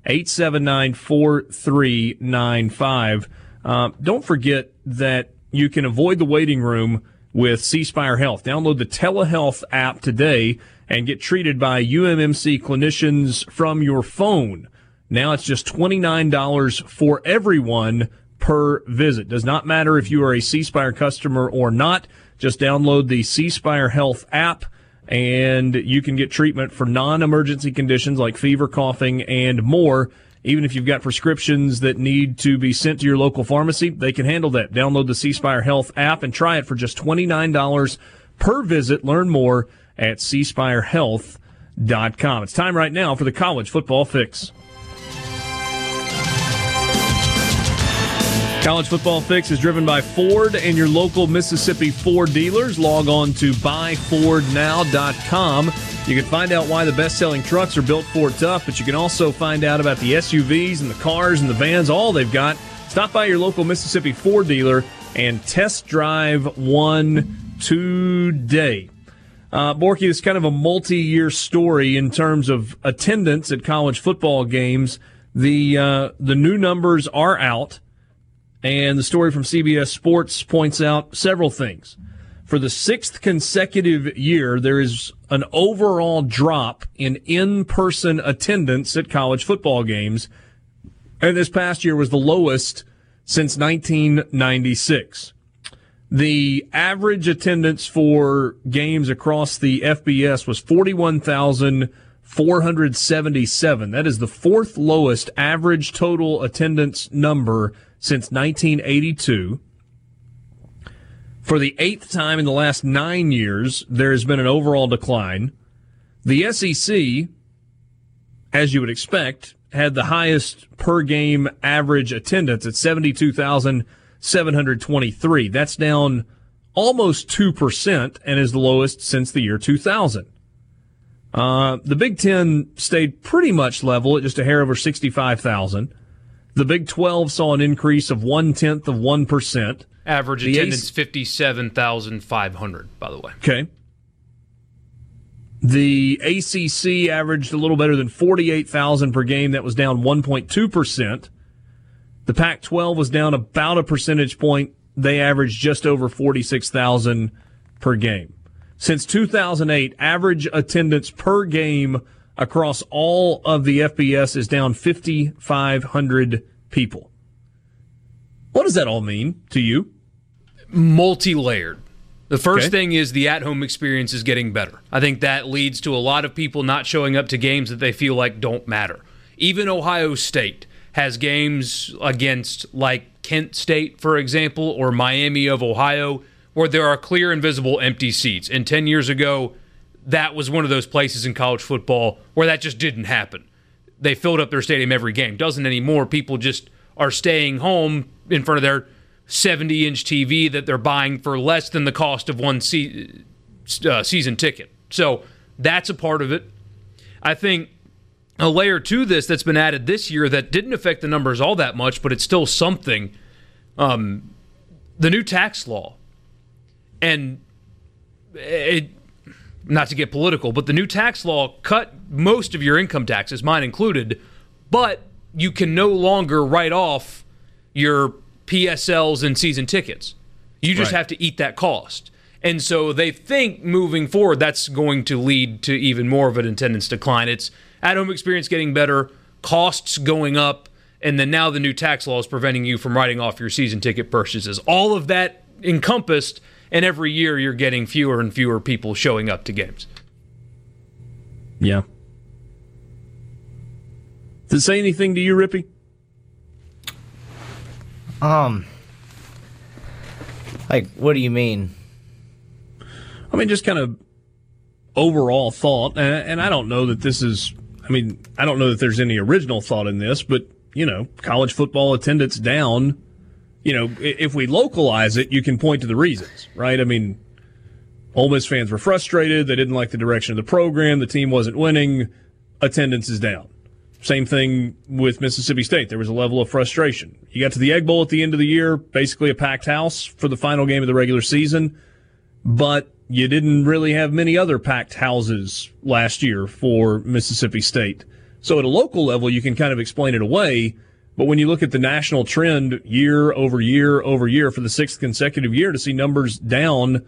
879 4395. Uh, don't forget that you can avoid the waiting room with C Spire Health. Download the telehealth app today and get treated by UMMC clinicians from your phone. Now it's just $29 for everyone per visit. Does not matter if you are a C Spire customer or not. Just download the C Spire Health app and you can get treatment for non-emergency conditions like fever, coughing, and more. Even if you've got prescriptions that need to be sent to your local pharmacy, they can handle that. Download the C Spire Health app and try it for just $29 per visit. Learn more at cspirehealth.com. It's time right now for the college football fix. College Football Fix is driven by Ford and your local Mississippi Ford dealers. Log on to buyfordnow.com. You can find out why the best selling trucks are built Ford tough, but you can also find out about the SUVs and the cars and the vans, all they've got. Stop by your local Mississippi Ford dealer and test drive one today. Uh, Borky, is kind of a multi year story in terms of attendance at college football games The uh, the new numbers are out, and the story from CBS Sports points out several things. For the sixth consecutive year, there is an overall drop in in-person attendance at college football games, and this past year was the lowest since 1996. The average attendance for games across the FBS was 41,477. That is the fourth lowest average total attendance number since 1982. For the eighth time in the last nine years, there has been an overall decline. The SEC, as you would expect, had the highest per game average attendance at 72,723. That's down almost 2% and is the lowest since the year 2000. Uh, the Big Ten stayed pretty much level at just a hair over 65,000. The Big 12 saw an increase of one tenth of 1%. Average the attendance, AC- 57,500, by the way. Okay. The ACC averaged a little better than 48,000 per game. That was down 1.2%. The Pac 12 was down about a percentage point. They averaged just over 46,000 per game. Since 2008, average attendance per game across all of the FBS is down 5,500 people. What does that all mean to you? Multi layered. The first okay. thing is the at home experience is getting better. I think that leads to a lot of people not showing up to games that they feel like don't matter. Even Ohio State has games against like Kent State, for example, or Miami of Ohio, where there are clear and visible empty seats. And 10 years ago, that was one of those places in college football where that just didn't happen. They filled up their stadium every game. Doesn't anymore. People just are staying home in front of their 70 inch TV that they're buying for less than the cost of one se- uh, season ticket. So that's a part of it. I think a layer to this that's been added this year that didn't affect the numbers all that much, but it's still something. Um, the new tax law. And it, not to get political, but the new tax law cut most of your income taxes, mine included, but you can no longer write off your PSLs and season tickets. You just right. have to eat that cost. And so they think moving forward that's going to lead to even more of an attendance decline. It's at home experience getting better, costs going up, and then now the new tax law is preventing you from writing off your season ticket purchases. All of that encompassed, and every year you're getting fewer and fewer people showing up to games. Yeah. Does it say anything to you, Rippee? Um, like, what do you mean? I mean, just kind of overall thought, and, and I don't know that this is. I mean, I don't know that there's any original thought in this, but you know, college football attendance down. You know, if we localize it, you can point to the reasons, right? I mean, Ole Miss fans were frustrated. They didn't like the direction of the program. The team wasn't winning. Attendance is down. Same thing with Mississippi State. There was a level of frustration. You got to the Egg Bowl at the end of the year, basically a packed house for the final game of the regular season, but you didn't really have many other packed houses last year for Mississippi State. So at a local level, you can kind of explain it away. But when you look at the national trend year over year over year for the sixth consecutive year to see numbers down,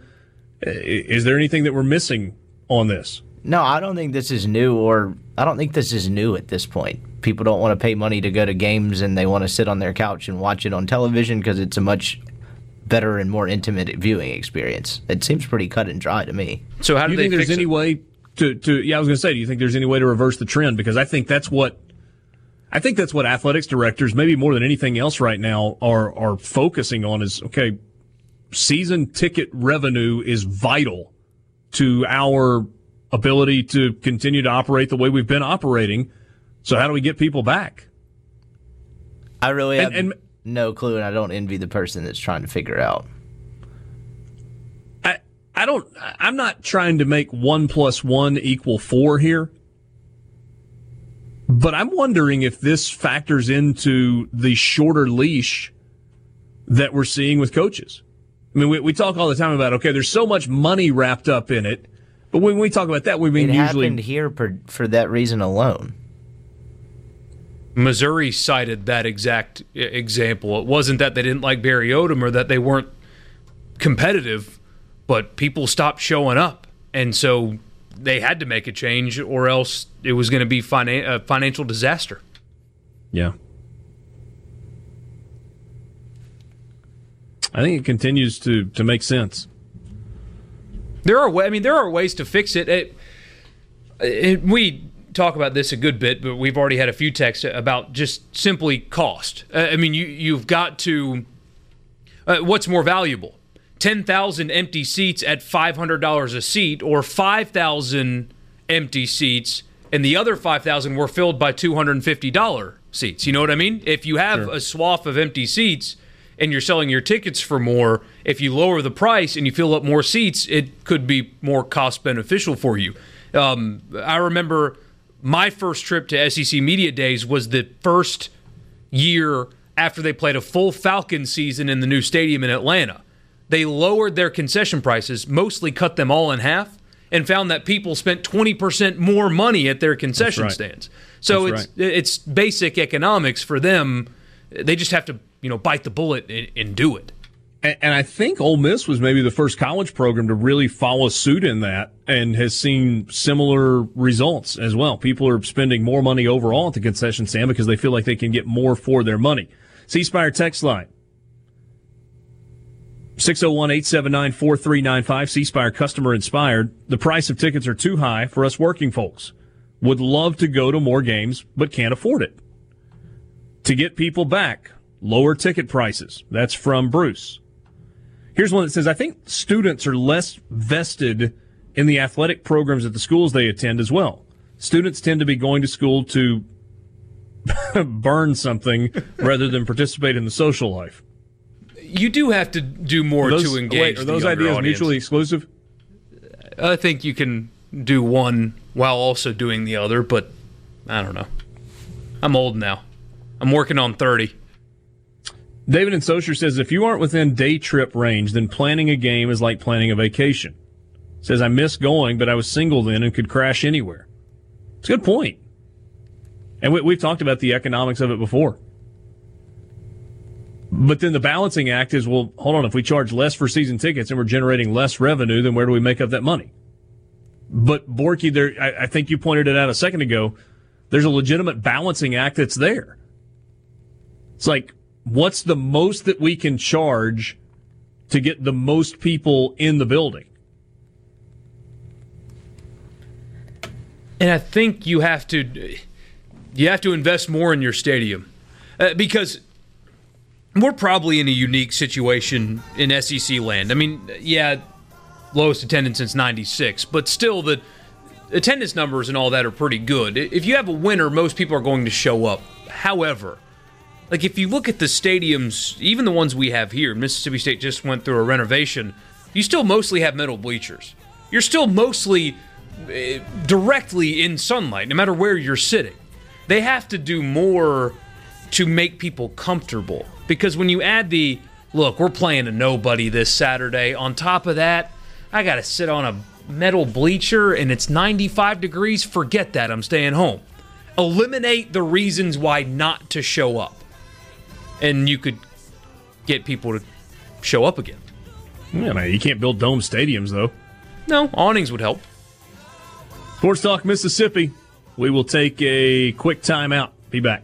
is there anything that we're missing on this? No, I don't think this is new, or I don't think this is new at this point. People don't want to pay money to go to games, and they want to sit on their couch and watch it on television because it's a much better and more intimate viewing experience. It seems pretty cut and dry to me. So, how do, you think there's any it? way to, to? Yeah, I was going to say, do you think there's any way to reverse the trend? Because I think that's what I think that's what athletics directors, maybe more than anything else right now, are are focusing on. Is okay, season ticket revenue is vital to our ability to continue to operate the way we've been operating. So how do we get people back? I really and, have and, no clue, and I don't envy the person that's trying to figure out. I I don't. I'm not trying to make one plus one equal four here, but I'm wondering if this factors into the shorter leash that we're seeing with coaches. I mean, we, we talk all the time about okay, there's so much money wrapped up in it but when we talk about that, we mean it usually happened here for, for that reason alone. Missouri cited that exact example. It wasn't that they didn't like Barry Odom or that they weren't competitive, but people stopped showing up. And so they had to make a change or else it was going to be finan- a financial disaster. Yeah. I think it continues to, to make sense. There are, I mean, there are ways to fix it. it, it we talk about this a good bit, but we've already had a few texts about just simply cost. Uh, I mean, you you've got to. Uh, what's more valuable? 10,000 empty seats at $500 a seat or 5,000 empty seats and the other 5,000 were filled by $250 seats. You know what I mean? If you have sure. a swath of empty seats and you're selling your tickets for more, if you lower the price and you fill up more seats, it could be more cost beneficial for you. Um, I remember my first trip to SEC Media Days was the first year after they played a full Falcon season in the new stadium in Atlanta. They lowered their concession prices, mostly cut them all in half, and found that people spent 20% more money at their concession right. stands. So That's it's right. it's basic economics for them. They just have to, you know, bite the bullet and, and do it. And, and I think Ole Miss was maybe the first college program to really follow suit in that and has seen similar results as well. People are spending more money overall at the concession stand because they feel like they can get more for their money. C Spire text line 601 879 4395. C customer inspired. The price of tickets are too high for us working folks. Would love to go to more games, but can't afford it. To get people back, lower ticket prices. That's from Bruce. Here's one that says I think students are less vested in the athletic programs at the schools they attend as well. Students tend to be going to school to burn something rather than participate in the social life you do have to do more those, to engage. Wait, are those ideas audience. mutually exclusive? I think you can do one while also doing the other, but I don't know. I'm old now. I'm working on 30. David and Socher says if you aren't within day trip range, then planning a game is like planning a vacation. Says I miss going, but I was single then and could crash anywhere. It's a good point. And we, we've talked about the economics of it before. But then the balancing act is, well, hold on, if we charge less for season tickets and we're generating less revenue, then where do we make up that money? But Borky, there, I, I think you pointed it out a second ago. There's a legitimate balancing act that's there. It's like, what's the most that we can charge to get the most people in the building? And I think you have to, you have to invest more in your stadium uh, because we're probably in a unique situation in SEC land. I mean, yeah, lowest attendance since 96, but still the attendance numbers and all that are pretty good. If you have a winner, most people are going to show up. However, like if you look at the stadiums, even the ones we have here, Mississippi State just went through a renovation, you still mostly have metal bleachers. You're still mostly uh, directly in sunlight, no matter where you're sitting. They have to do more to make people comfortable. Because when you add the look, we're playing a nobody this Saturday, on top of that, I got to sit on a metal bleacher and it's 95 degrees, forget that. I'm staying home. Eliminate the reasons why not to show up. And you could get people to show up again. Yeah, man, you can't build dome stadiums, though. No, awnings would help. Sports Talk Mississippi. We will take a quick timeout. Be back.